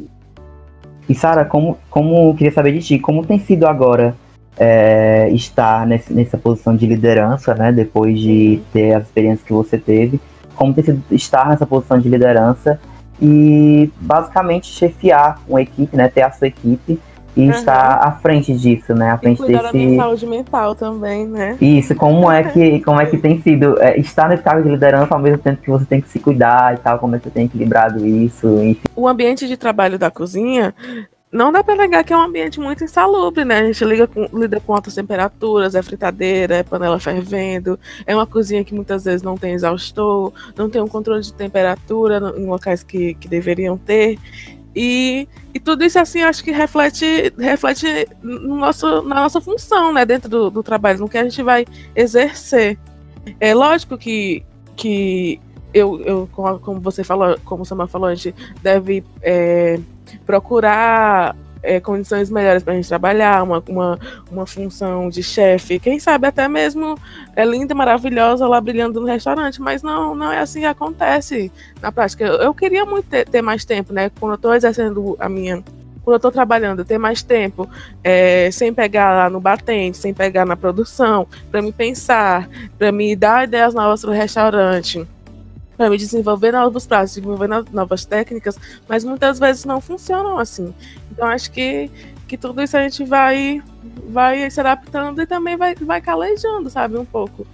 E Sara, como, como queria saber de ti, como tem sido agora é, estar nesse, nessa posição de liderança, né? Depois de ter as experiências que você teve, como tem sido estar nessa posição de liderança e basicamente chefiar uma equipe, né? Ter a sua equipe e uhum. estar à frente disso, né? À frente e cuidar desse. Da minha saúde mental também, né? Isso, como é que, como é que tem sido é, estar nesse cargo de liderança ao mesmo tempo que você tem que se cuidar e tal, como é que você tem equilibrado isso, enfim. O ambiente de trabalho da cozinha não dá para negar que é um ambiente muito insalubre, né? A gente liga com, lida com altas temperaturas, é fritadeira, é panela fervendo, é uma cozinha que muitas vezes não tem exaustor, não tem um controle de temperatura em locais que, que deveriam ter. E, e tudo isso, assim, acho que reflete, reflete no nosso, na nossa função, né, dentro do, do trabalho, no que a gente vai exercer. É lógico que, que eu, eu como você falou, como o Samuel falou, a gente deve é, procurar é, condições melhores para a gente trabalhar, uma, uma, uma função de chefe, quem sabe até mesmo é linda, maravilhosa lá brilhando no restaurante, mas não, não é assim que acontece na prática. Eu, eu queria muito ter, ter, mais tempo, né? Quando eu estou exercendo a minha. Quando eu estou trabalhando, ter mais tempo, é, sem pegar lá no batente, sem pegar na produção, para me pensar, para me dar ideias novas para o restaurante para me desenvolver novos pratos, desenvolver novas técnicas, mas muitas vezes não funcionam assim. Então acho que, que tudo isso a gente vai vai se adaptando e também vai, vai calejando, sabe, um pouco.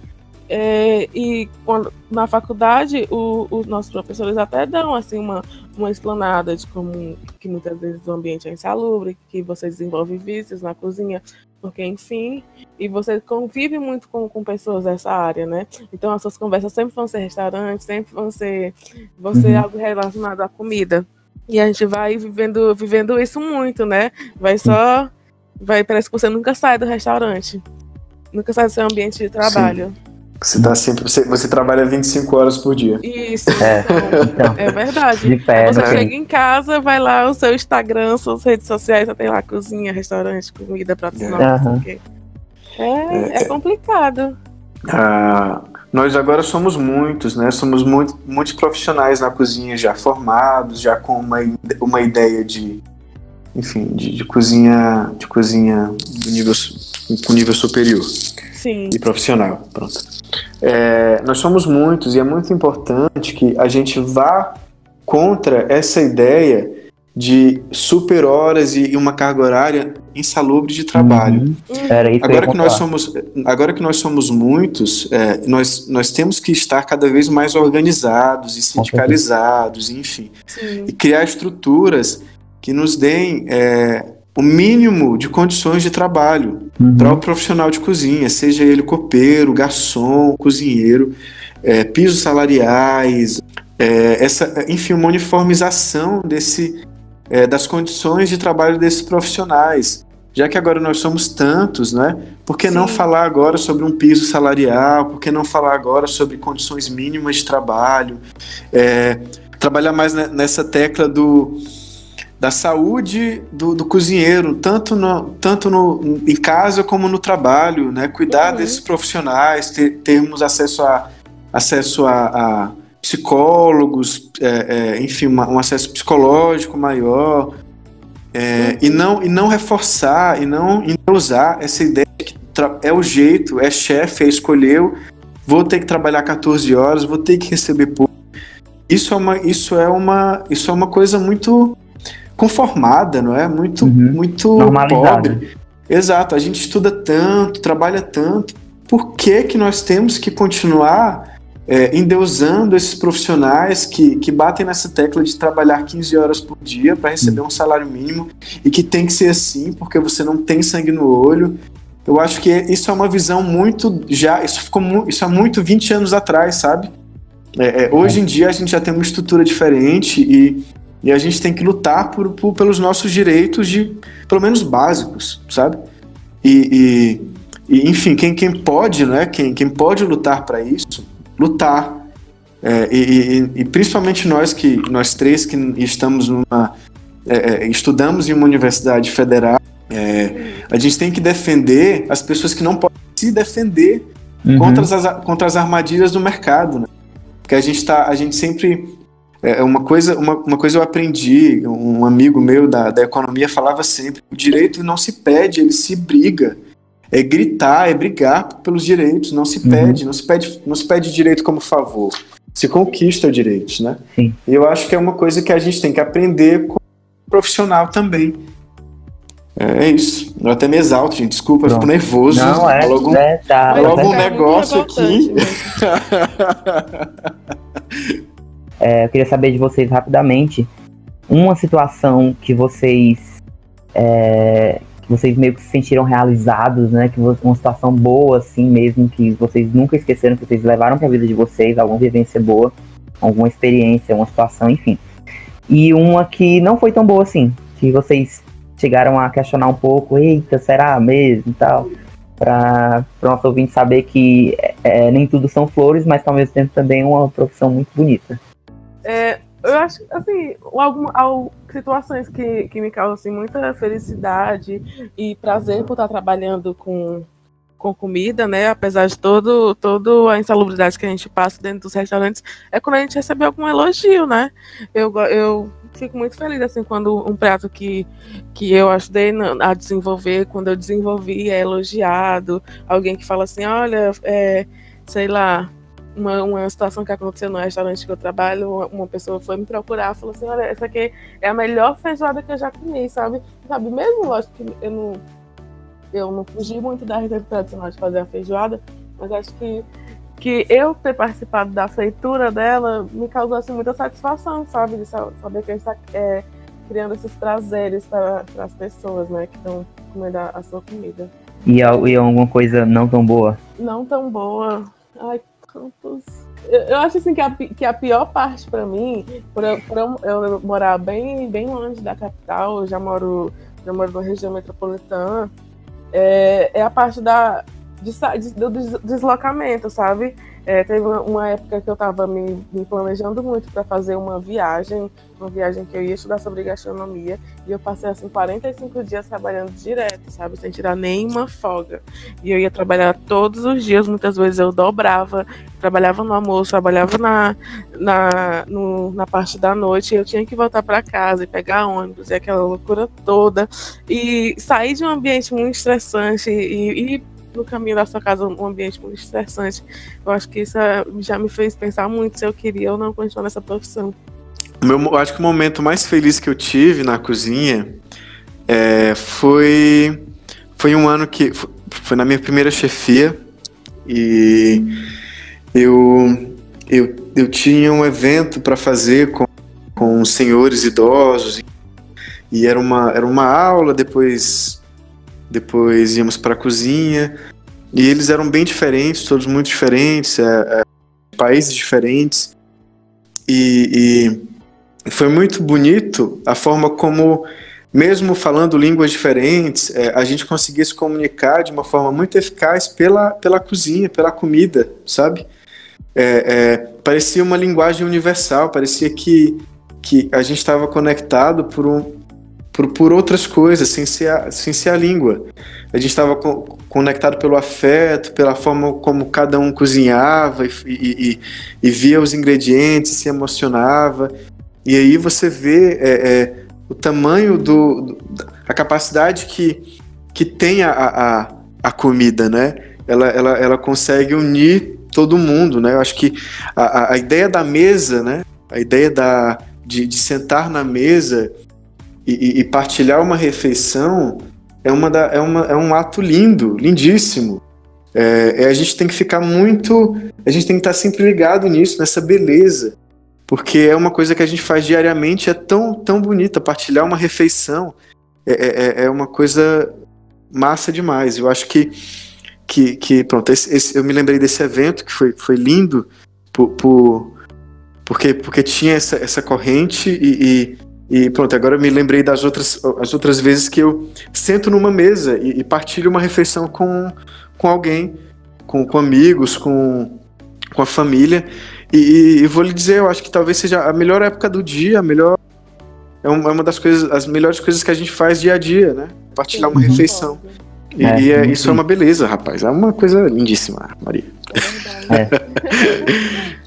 É, e quando, na faculdade, o, os nossos professores até dão assim uma, uma explanada de como que muitas vezes o ambiente é insalubre, que você desenvolve vícios na cozinha, porque enfim, e você convive muito com, com pessoas dessa área, né? Então as suas conversas sempre vão ser restaurantes, sempre vão ser, vão ser uhum. algo relacionado à comida. E a gente vai vivendo, vivendo isso muito, né? Vai só. Vai, parece que você nunca sai do restaurante. Nunca sai do seu ambiente de trabalho. Sim. Você tá sempre. Você, você trabalha 25 horas por dia. Isso, é, então, é verdade. De pé, você né? chega em casa, vai lá o seu Instagram, suas redes sociais, você tem lá cozinha, restaurante, comida, pratos é. novos, é, é, é complicado. Ah, nós agora somos muitos, né? Somos muito, muitos profissionais na cozinha já formados, já com uma, uma ideia de, enfim, de, de cozinha, de cozinha do nível, com nível superior. Sim. E profissional, pronto. É, nós somos muitos e é muito importante que a gente vá contra essa ideia de super horas e uma carga horária insalubre de trabalho. Uhum. Agora que nós somos, agora que nós somos muitos, é, nós, nós temos que estar cada vez mais organizados e sindicalizados, enfim, Sim. e criar estruturas que nos deem é, o mínimo de condições de trabalho uhum. para o profissional de cozinha, seja ele copeiro, garçom, cozinheiro, é, pisos salariais, é, essa, enfim, uma uniformização desse, é, das condições de trabalho desses profissionais. Já que agora nós somos tantos, né? Por que Sim. não falar agora sobre um piso salarial? Por que não falar agora sobre condições mínimas de trabalho? É, trabalhar mais nessa tecla do da saúde do, do cozinheiro, tanto, no, tanto no, em casa como no trabalho, né? Cuidar uhum. desses profissionais, ter, termos acesso a, acesso a, a psicólogos, é, é, enfim, uma, um acesso psicológico maior, é, e, não, e não reforçar, e não, e não usar essa ideia que é o jeito, é chefe, é escolheu, vou ter que trabalhar 14 horas, vou ter que receber pouco. Isso é uma, isso é uma, isso é uma coisa muito conformada, não é? Muito, uhum. muito pobre. Exato, a gente estuda tanto, trabalha tanto. Por que, que nós temos que continuar é, endeusando esses profissionais que, que batem nessa tecla de trabalhar 15 horas por dia para receber um salário mínimo e que tem que ser assim porque você não tem sangue no olho? Eu acho que isso é uma visão muito já isso ficou isso há muito 20 anos atrás, sabe? É, é, hoje em dia a gente já tem uma estrutura diferente e e a gente tem que lutar por, por, pelos nossos direitos, de pelo menos básicos, sabe? E, e, e enfim, quem, quem pode, né? Quem, quem pode lutar para isso, lutar. É, e, e, principalmente nós que nós três que estamos numa é, é, estudamos em uma universidade federal, é, a gente tem que defender as pessoas que não podem se defender uhum. contra, as, contra as armadilhas do mercado, né? Porque a gente tá, a gente sempre É uma coisa, uma, uma coisa eu aprendi, um amigo meu da, da economia falava sempre: o direito não se pede, ele se briga. É gritar, é brigar pelos direitos, não se pede, uhum. não se pede, não se pede direito como favor. Se conquista direitos, né? Sim. E eu acho que é uma coisa que a gente tem que aprender como profissional também. É, é isso. Eu até me exalto, gente. Desculpa, Pronto. eu fico nervoso. Não, é. Logo, é, tá, logo um negócio aqui. é, eu queria saber de vocês rapidamente uma situação que vocês é, que vocês meio que se sentiram realizados, né? Que uma situação boa, assim mesmo, que vocês nunca esqueceram, que vocês levaram para a vida de vocês, alguma vivência boa, alguma experiência, uma situação, enfim. E uma que não foi tão boa assim, que vocês chegaram a questionar um pouco, eita, será mesmo e tal, para o nosso ouvinte saber que é, nem tudo são flores, mas ao mesmo tempo também é uma profissão muito bonita. É, eu acho, assim, alguma, situações que, que me causam assim, muita felicidade e prazer por estar trabalhando com, com comida, né? Apesar de todo, toda a insalubridade que a gente passa dentro dos restaurantes, é quando a gente recebe algum elogio, né? Eu, eu fico muito feliz assim quando um prato que, que eu ajudei a desenvolver, quando eu desenvolvi, é elogiado, alguém que fala assim, olha, é, sei lá, uma, uma situação que aconteceu no restaurante que eu trabalho, uma pessoa foi me procurar, falou assim, olha, essa aqui é a melhor feijoada que eu já comi, sabe? Sabe, mesmo, lógico que eu não, eu não fugi muito da receita tradicional de fazer a feijoada, mas acho que, que eu ter participado da feitura dela me causou assim, muita satisfação, sabe? De saber que a gente está é, criando esses prazeres para as pessoas, né, que estão comendo a, a sua comida. E, e alguma coisa não tão boa? Não tão boa. Ai, Eu, eu acho assim que a, que a pior parte para mim, por, eu, por eu, eu, morar bem, bem longe da capital, eu já moro, já moro na região metropolitana, é, é a parte da, de, de, do deslocamento, sabe? É, teve uma, época que eu estava me, me, planejando muito para fazer uma viagem, uma viagem que eu ia estudar sobre gastronomia, e eu passei assim 45 dias trabalhando direto, sabe, sem tirar nenhuma folga. E eu ia trabalhar todos os dias, muitas vezes eu dobrava, trabalhava no almoço, trabalhava na, na, no, na parte da noite, e eu tinha que voltar para casa e pegar ônibus e aquela loucura toda, e sair de um ambiente muito estressante e, e no caminho da sua casa um ambiente muito estressante. Eu acho que isso é, já me fez pensar muito se eu queria ou não continuar nessa profissão. Meu, eu acho que o momento mais feliz que eu tive na cozinha é, foi foi um ano que foi na minha primeira chefia e eu eu, eu tinha um evento para fazer com, com senhores idosos e era uma, era uma aula, depois depois íamos para a cozinha, e eles eram bem diferentes, todos muito diferentes, é, é, países diferentes, e, e, foi muito bonito a forma como, mesmo falando línguas diferentes, é, a gente conseguia se comunicar de uma forma muito eficaz pela, pela cozinha, pela comida, sabe? É, é, parecia uma linguagem universal, parecia que, que a gente estava conectado por um, por, por outras coisas, sem ser a, sem ser a língua. A gente estava co conectado pelo afeto, pela forma como cada um cozinhava e, e, e, via os ingredientes, se emocionava. E aí você vê é, é, o tamanho do, do, a capacidade que, que tem a, a, a comida, né? Ela, ela, ela consegue unir todo mundo, né? Eu acho que a, a ideia da mesa, né? A ideia da, de, de sentar na mesa e, e, partilhar uma refeição é, uma da, é, uma, é um ato lindo, lindíssimo. É, é, a gente tem que ficar muito. A gente tem que estar sempre ligado nisso, nessa beleza. Porque é uma coisa que a gente faz diariamente, é tão, tão bonita. Partilhar uma refeição é, é, é, é uma coisa massa demais. Eu acho que, que, que pronto, esse, esse, eu me lembrei desse evento que foi, foi lindo por, por porque, porque tinha essa, essa corrente e, e e pronto, agora eu me lembrei das outras, as outras vezes que eu sento numa mesa e, e partilho uma refeição com, com alguém, com, com amigos, com, com a família. E, e, vou lhe dizer, eu acho que talvez seja a melhor época do dia, a melhor. É uma, é uma das coisas, as melhores coisas que a gente faz dia a dia, né? Partilhar uma refeição. E, é, e é, isso é uma beleza, rapaz. É uma coisa lindíssima, Maria. É.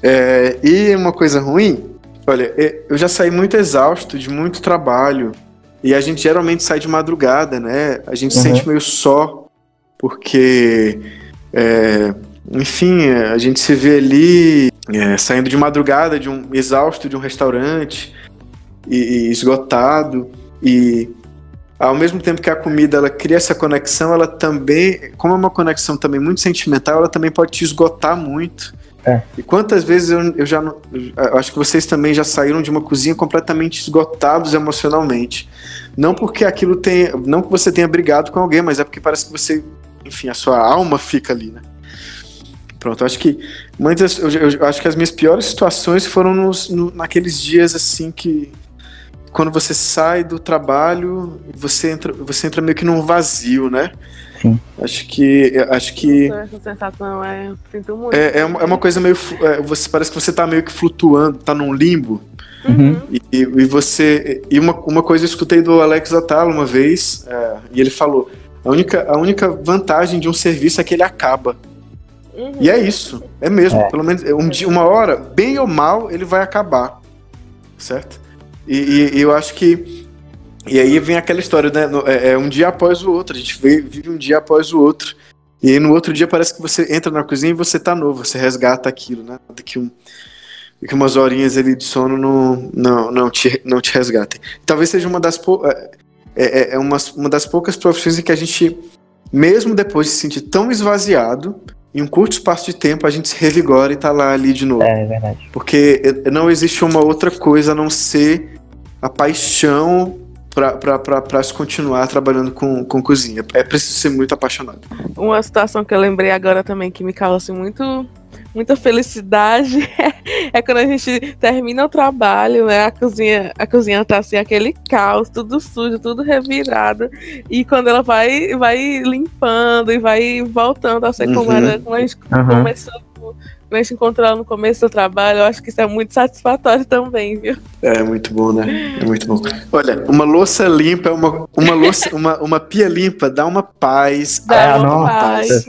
é, e uma coisa ruim Olha, eu já saí muito exausto de muito trabalho. E a gente geralmente sai de madrugada, né? A gente uhum. se sente meio só, porque, é, enfim, a gente se vê ali é, saindo de madrugada de um exausto de um restaurante e, e esgotado. E ao mesmo tempo que a comida ela cria essa conexão, ela também, como é uma conexão também muito sentimental, ela também pode te esgotar muito. É. E quantas vezes eu, eu já eu acho que vocês também já saíram de uma cozinha completamente esgotados emocionalmente. Não porque aquilo tem, não que você tenha brigado com alguém, mas é porque parece que você, enfim, a sua alma fica ali, né? Pronto, acho que muitas, eu, eu, eu acho que as minhas piores situações foram nos, no, naqueles dias assim que quando você sai do trabalho, você entra, você entra meio que num vazio, né? Sim. Acho que. Acho que. Essa sensação é. Sinto muito. É, é, uma, é uma coisa meio. É, você, parece que você tá meio que flutuando, tá num limbo. Uhum. E, e você. E uma, uma coisa eu escutei do Alex Atala uma vez, é, e ele falou: a única, a única vantagem de um serviço é que ele acaba. Uhum. E é isso, é mesmo. É. Pelo menos um dia, uma hora, bem ou mal, ele vai acabar. Certo? E, e, e eu acho que. E aí vem aquela história, né? É, é, um dia após o outro. A gente vive um dia após o outro. E aí no outro dia parece que você entra na cozinha e você tá novo, você resgata aquilo, né? Daqui, um, daqui umas horinhas ali de sono não, não, não, te, não te resgatem. Talvez seja uma das, é, é, é uma, uma das poucas profissões em que a gente, mesmo depois de se sentir tão esvaziado, em um curto espaço de tempo a gente se revigora e tá lá ali de novo. É, é verdade. Porque não existe uma outra coisa a não ser a paixão para se continuar trabalhando com, com cozinha. É preciso ser muito apaixonado. Uma situação que eu lembrei agora também que me causa assim, muito muita felicidade é quando a gente termina o trabalho, né? A cozinha, a cozinha tá assim, aquele caos, tudo sujo, tudo revirado. E quando ela vai, vai limpando e vai voltando a ser uhum. como era como a gente uhum. começou a gente encontrou no começo do trabalho, eu acho que isso é muito satisfatório também, viu? É muito bom, né? É muito bom. Olha, uma louça limpa, uma, uma louça, uma, uma pia limpa dá uma paz. Dá ah, uma paz.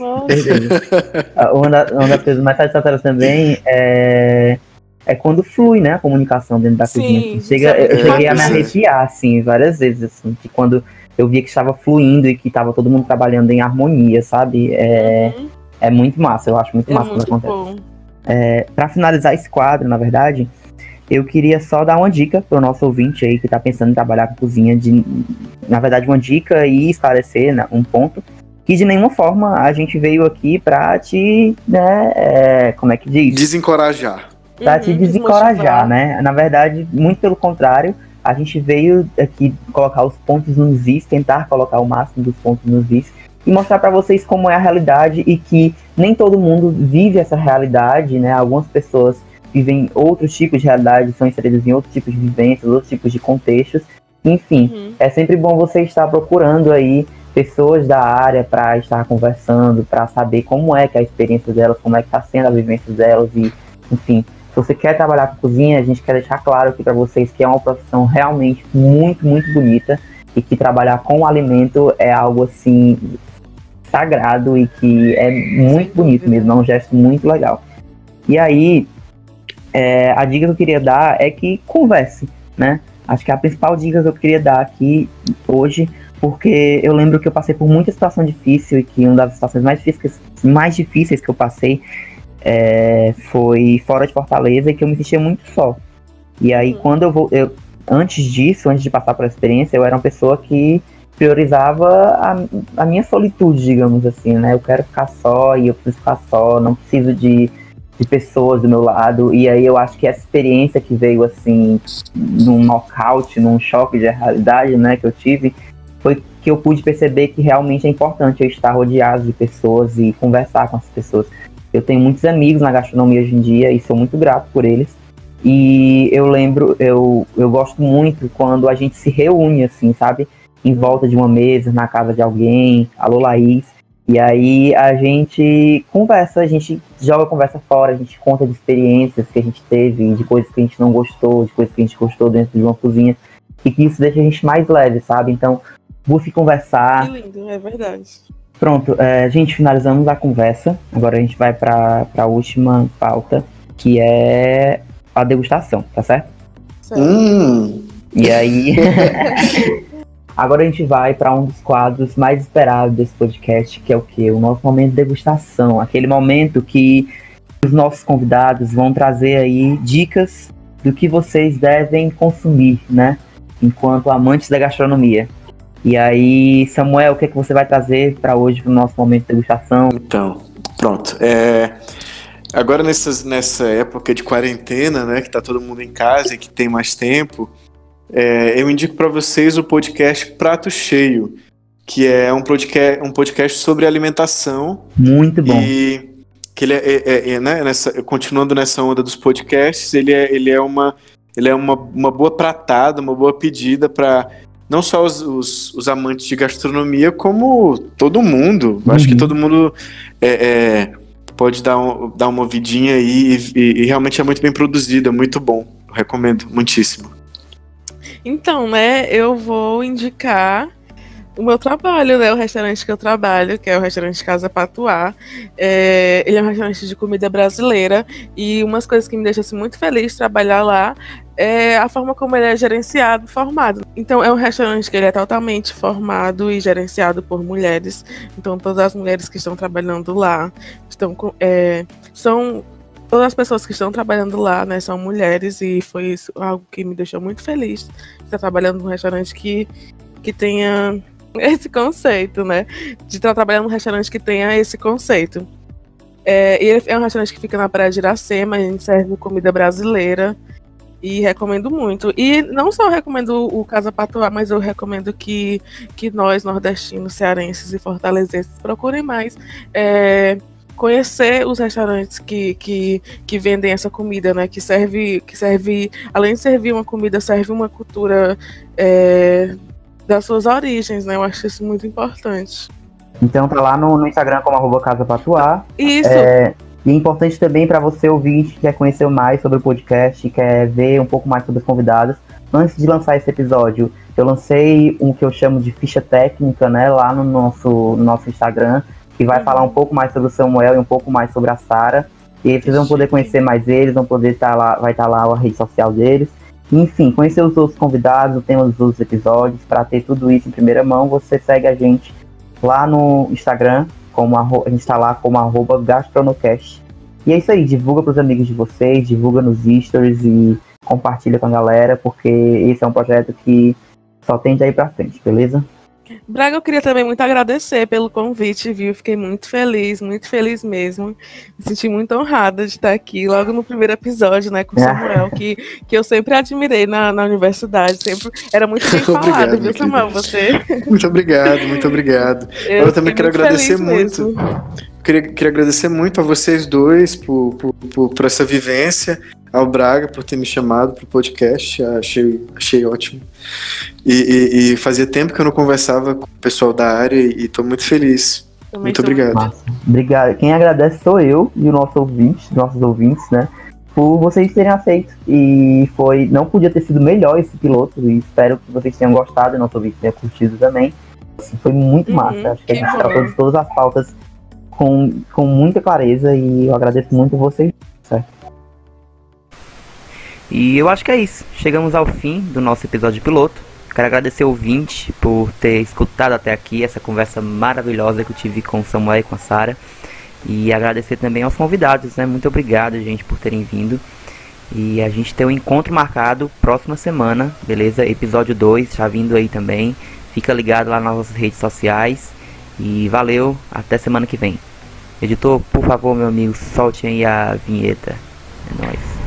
Ah, uma, da, uma das coisas mais satisfatórias também é é quando flui, né, a comunicação dentro da Sim, cozinha. Chega, eu cheguei a me arrepiar, assim, várias vezes, assim, que quando eu via que estava fluindo e que estava todo mundo trabalhando em harmonia, sabe? É, uhum. É muito massa, eu acho muito é massa muito quando acontece. Bom. É, para finalizar esse quadro, na verdade, eu queria só dar uma dica para o nosso ouvinte aí que está pensando em trabalhar com cozinha, de, na verdade, uma dica e esclarecer né, um ponto que de nenhuma forma a gente veio aqui para te, né, é, como é que diz? Desencorajar. Para uhum, te desencorajar, né? Na verdade, muito pelo contrário, a gente veio aqui colocar os pontos nos is, tentar colocar o máximo dos pontos nos is mostrar para vocês como é a realidade e que nem todo mundo vive essa realidade, né? Algumas pessoas vivem outros tipos de realidade, são inseridas em outros tipos de vivências, outros tipos de contextos. Enfim, uhum. é sempre bom você estar procurando aí pessoas da área para estar conversando, para saber como é que é a experiência delas, como é que está sendo a vivência delas e, enfim, se você quer trabalhar com cozinha, a gente quer deixar claro aqui para vocês que é uma profissão realmente muito, muito bonita e que trabalhar com alimento é algo assim sagrado e que é muito bonito mesmo, é um gesto muito legal. E aí, é, a dica que eu queria dar é que converse, né? Acho que é a principal dica que eu queria dar aqui hoje, porque eu lembro que eu passei por muita situação difícil e que uma das situações mais difíceis, mais difíceis que eu passei é, foi fora de Fortaleza e que eu me sentia muito só. E aí, uhum. quando eu vou. Eu, antes disso, antes de passar por essa experiência, eu era uma pessoa que priorizava a, a minha solitude, digamos assim, né? Eu quero ficar só e eu preciso ficar só, não preciso de, de pessoas do meu lado. E aí eu acho que essa experiência que veio assim, num nocaute, num choque de realidade, né, que eu tive, foi que eu pude perceber que realmente é importante eu estar rodeado de pessoas e conversar com as pessoas. Eu tenho muitos amigos na gastronomia hoje em dia e sou muito grato por eles. E eu lembro, eu, eu gosto muito quando a gente se reúne, assim, sabe? Em volta de uma mesa, na casa de alguém, alô Laís. E aí a gente conversa, a gente joga a conversa fora, a gente conta de experiências que a gente teve, de coisas que a gente não gostou, de coisas que a gente gostou dentro de uma cozinha. E que isso deixa a gente mais leve, sabe? Então, busque conversar. Que lindo, é verdade. Pronto, é, gente, finalizamos a conversa. Agora a gente vai para a última pauta, que é a degustação, tá certo? céu. Hum, E aí. Agora a gente vai para um dos quadros mais esperados desse podcast, que é o quê? O nosso momento de degustação. Aquele momento que os nossos convidados vão trazer aí dicas do que vocês devem consumir, né? Enquanto amantes da gastronomia. E aí, Samuel, o que, é que você vai trazer para hoje para o nosso momento de degustação? então, pronto. É, agora nessa época de quarentena, né, que tá todo mundo em casa e que tem mais tempo, é, eu indico para vocês o podcast Prato Cheio, que é um podcast, um podcast sobre alimentação Muito bom. E que ele é, é- é- é, né, nessa, continuando nessa onda dos podcasts, ele é, ele é, uma, ele é uma, uma boa pratada, uma boa pedida para não só os, os, os amantes de gastronomia, como todo mundo. Eu Acho que Uhum. todo mundo é, é, pode dar, um, dar uma ouvidinha aí e, e- e realmente é muito bem produzido, é muito bom. Recomendo muitíssimo. Então, né, eu vou indicar o meu trabalho, né? O restaurante que eu trabalho, que é o restaurante Casa Patuá. É, ele é um restaurante de comida brasileira e umas coisas que me deixam assim, muito feliz de trabalhar lá é a forma como ele é gerenciado, formado. Então, é um restaurante que ele é totalmente formado e gerenciado por mulheres. Então, todas as mulheres que estão trabalhando lá estão é, são todas as pessoas que estão trabalhando lá, né, são mulheres e foi isso algo que me deixou muito feliz estar trabalhando num restaurante que, que tenha esse conceito, né, de estar trabalhando num restaurante que tenha esse conceito. É, e é um restaurante que fica na Praia de Iracema, a gente serve comida brasileira e recomendo muito. E não só recomendo o Casa Patuá, mas eu recomendo que, que nós, nordestinos, cearenses e fortalezenses, procurem mais é, conhecer os restaurantes que, que, que vendem essa comida, né? Que serve, que serve, além de servir uma comida, serve uma cultura é, das suas origens, né? Eu acho isso muito importante. Então tá lá no, no Instagram como arroba Casa Patuá. Isso, É, e é importante também para você ouvinte que quer conhecer mais sobre o podcast, quer ver um pouco mais sobre os convidados. Antes de lançar esse episódio, eu lancei um que eu chamo de ficha técnica, né, lá no nosso, no nosso Instagram, que vai falar um pouco mais sobre o Samuel e um pouco mais sobre a Sara. E aí vocês vão poder conhecer mais eles, vão poder estar lá, vai estar lá a rede social deles. Enfim, conhecer os outros convidados, o tema dos outros episódios, para ter tudo isso em primeira mão, você segue a gente lá no Instagram, como arro- a gente tá lá como arroba gastronocast. E é isso aí, divulga pros amigos de vocês, divulga nos stories e compartilha com a galera, porque esse é um projeto que só tende a ir pra frente, beleza? Braga, eu queria também muito agradecer pelo convite, viu? Fiquei muito feliz, muito feliz mesmo. Me senti muito honrada de estar aqui, logo no primeiro episódio, né, com o Samuel, que, que eu sempre admirei na, na universidade, sempre era muito bem Obrigado, falado, viu, minha Samuel? Você. Muito obrigado, muito obrigado. Eu, Eu também quero agradecer feliz mesmo. Queria, queria agradecer muito a vocês dois por, por, por, por essa vivência, ao Braga por ter me chamado para o podcast, achei, achei ótimo. E, e- e fazia tempo que eu não conversava com o pessoal da área e estou muito feliz. Também Muito obrigado. Obrigado. Quem agradece sou eu e o nosso ouvinte, nossos ouvintes, né? Por vocês terem aceito. E foi. Não podia ter sido melhor esse piloto. E espero que vocês tenham gostado e nosso ouvinte tenha curtido também. Assim, foi muito Uhum, massa. Acho que a que gente bom. tratou de todas as pautas com, com muita clareza e eu agradeço muito vocês. E eu acho que é isso. Chegamos ao fim do nosso episódio piloto. Quero agradecer o ouvinte por ter escutado até aqui essa conversa maravilhosa que eu tive com o Samuel e com a Sara. E agradecer também aos convidados, né? Muito obrigado, gente, por terem vindo. E a gente tem um encontro marcado próxima semana, beleza? Episódio 2, já vindo aí também. Fica ligado lá nas nossas redes sociais. E valeu, até semana que vem. Editor, por favor, meu amigo, solte aí a vinheta. É nóis.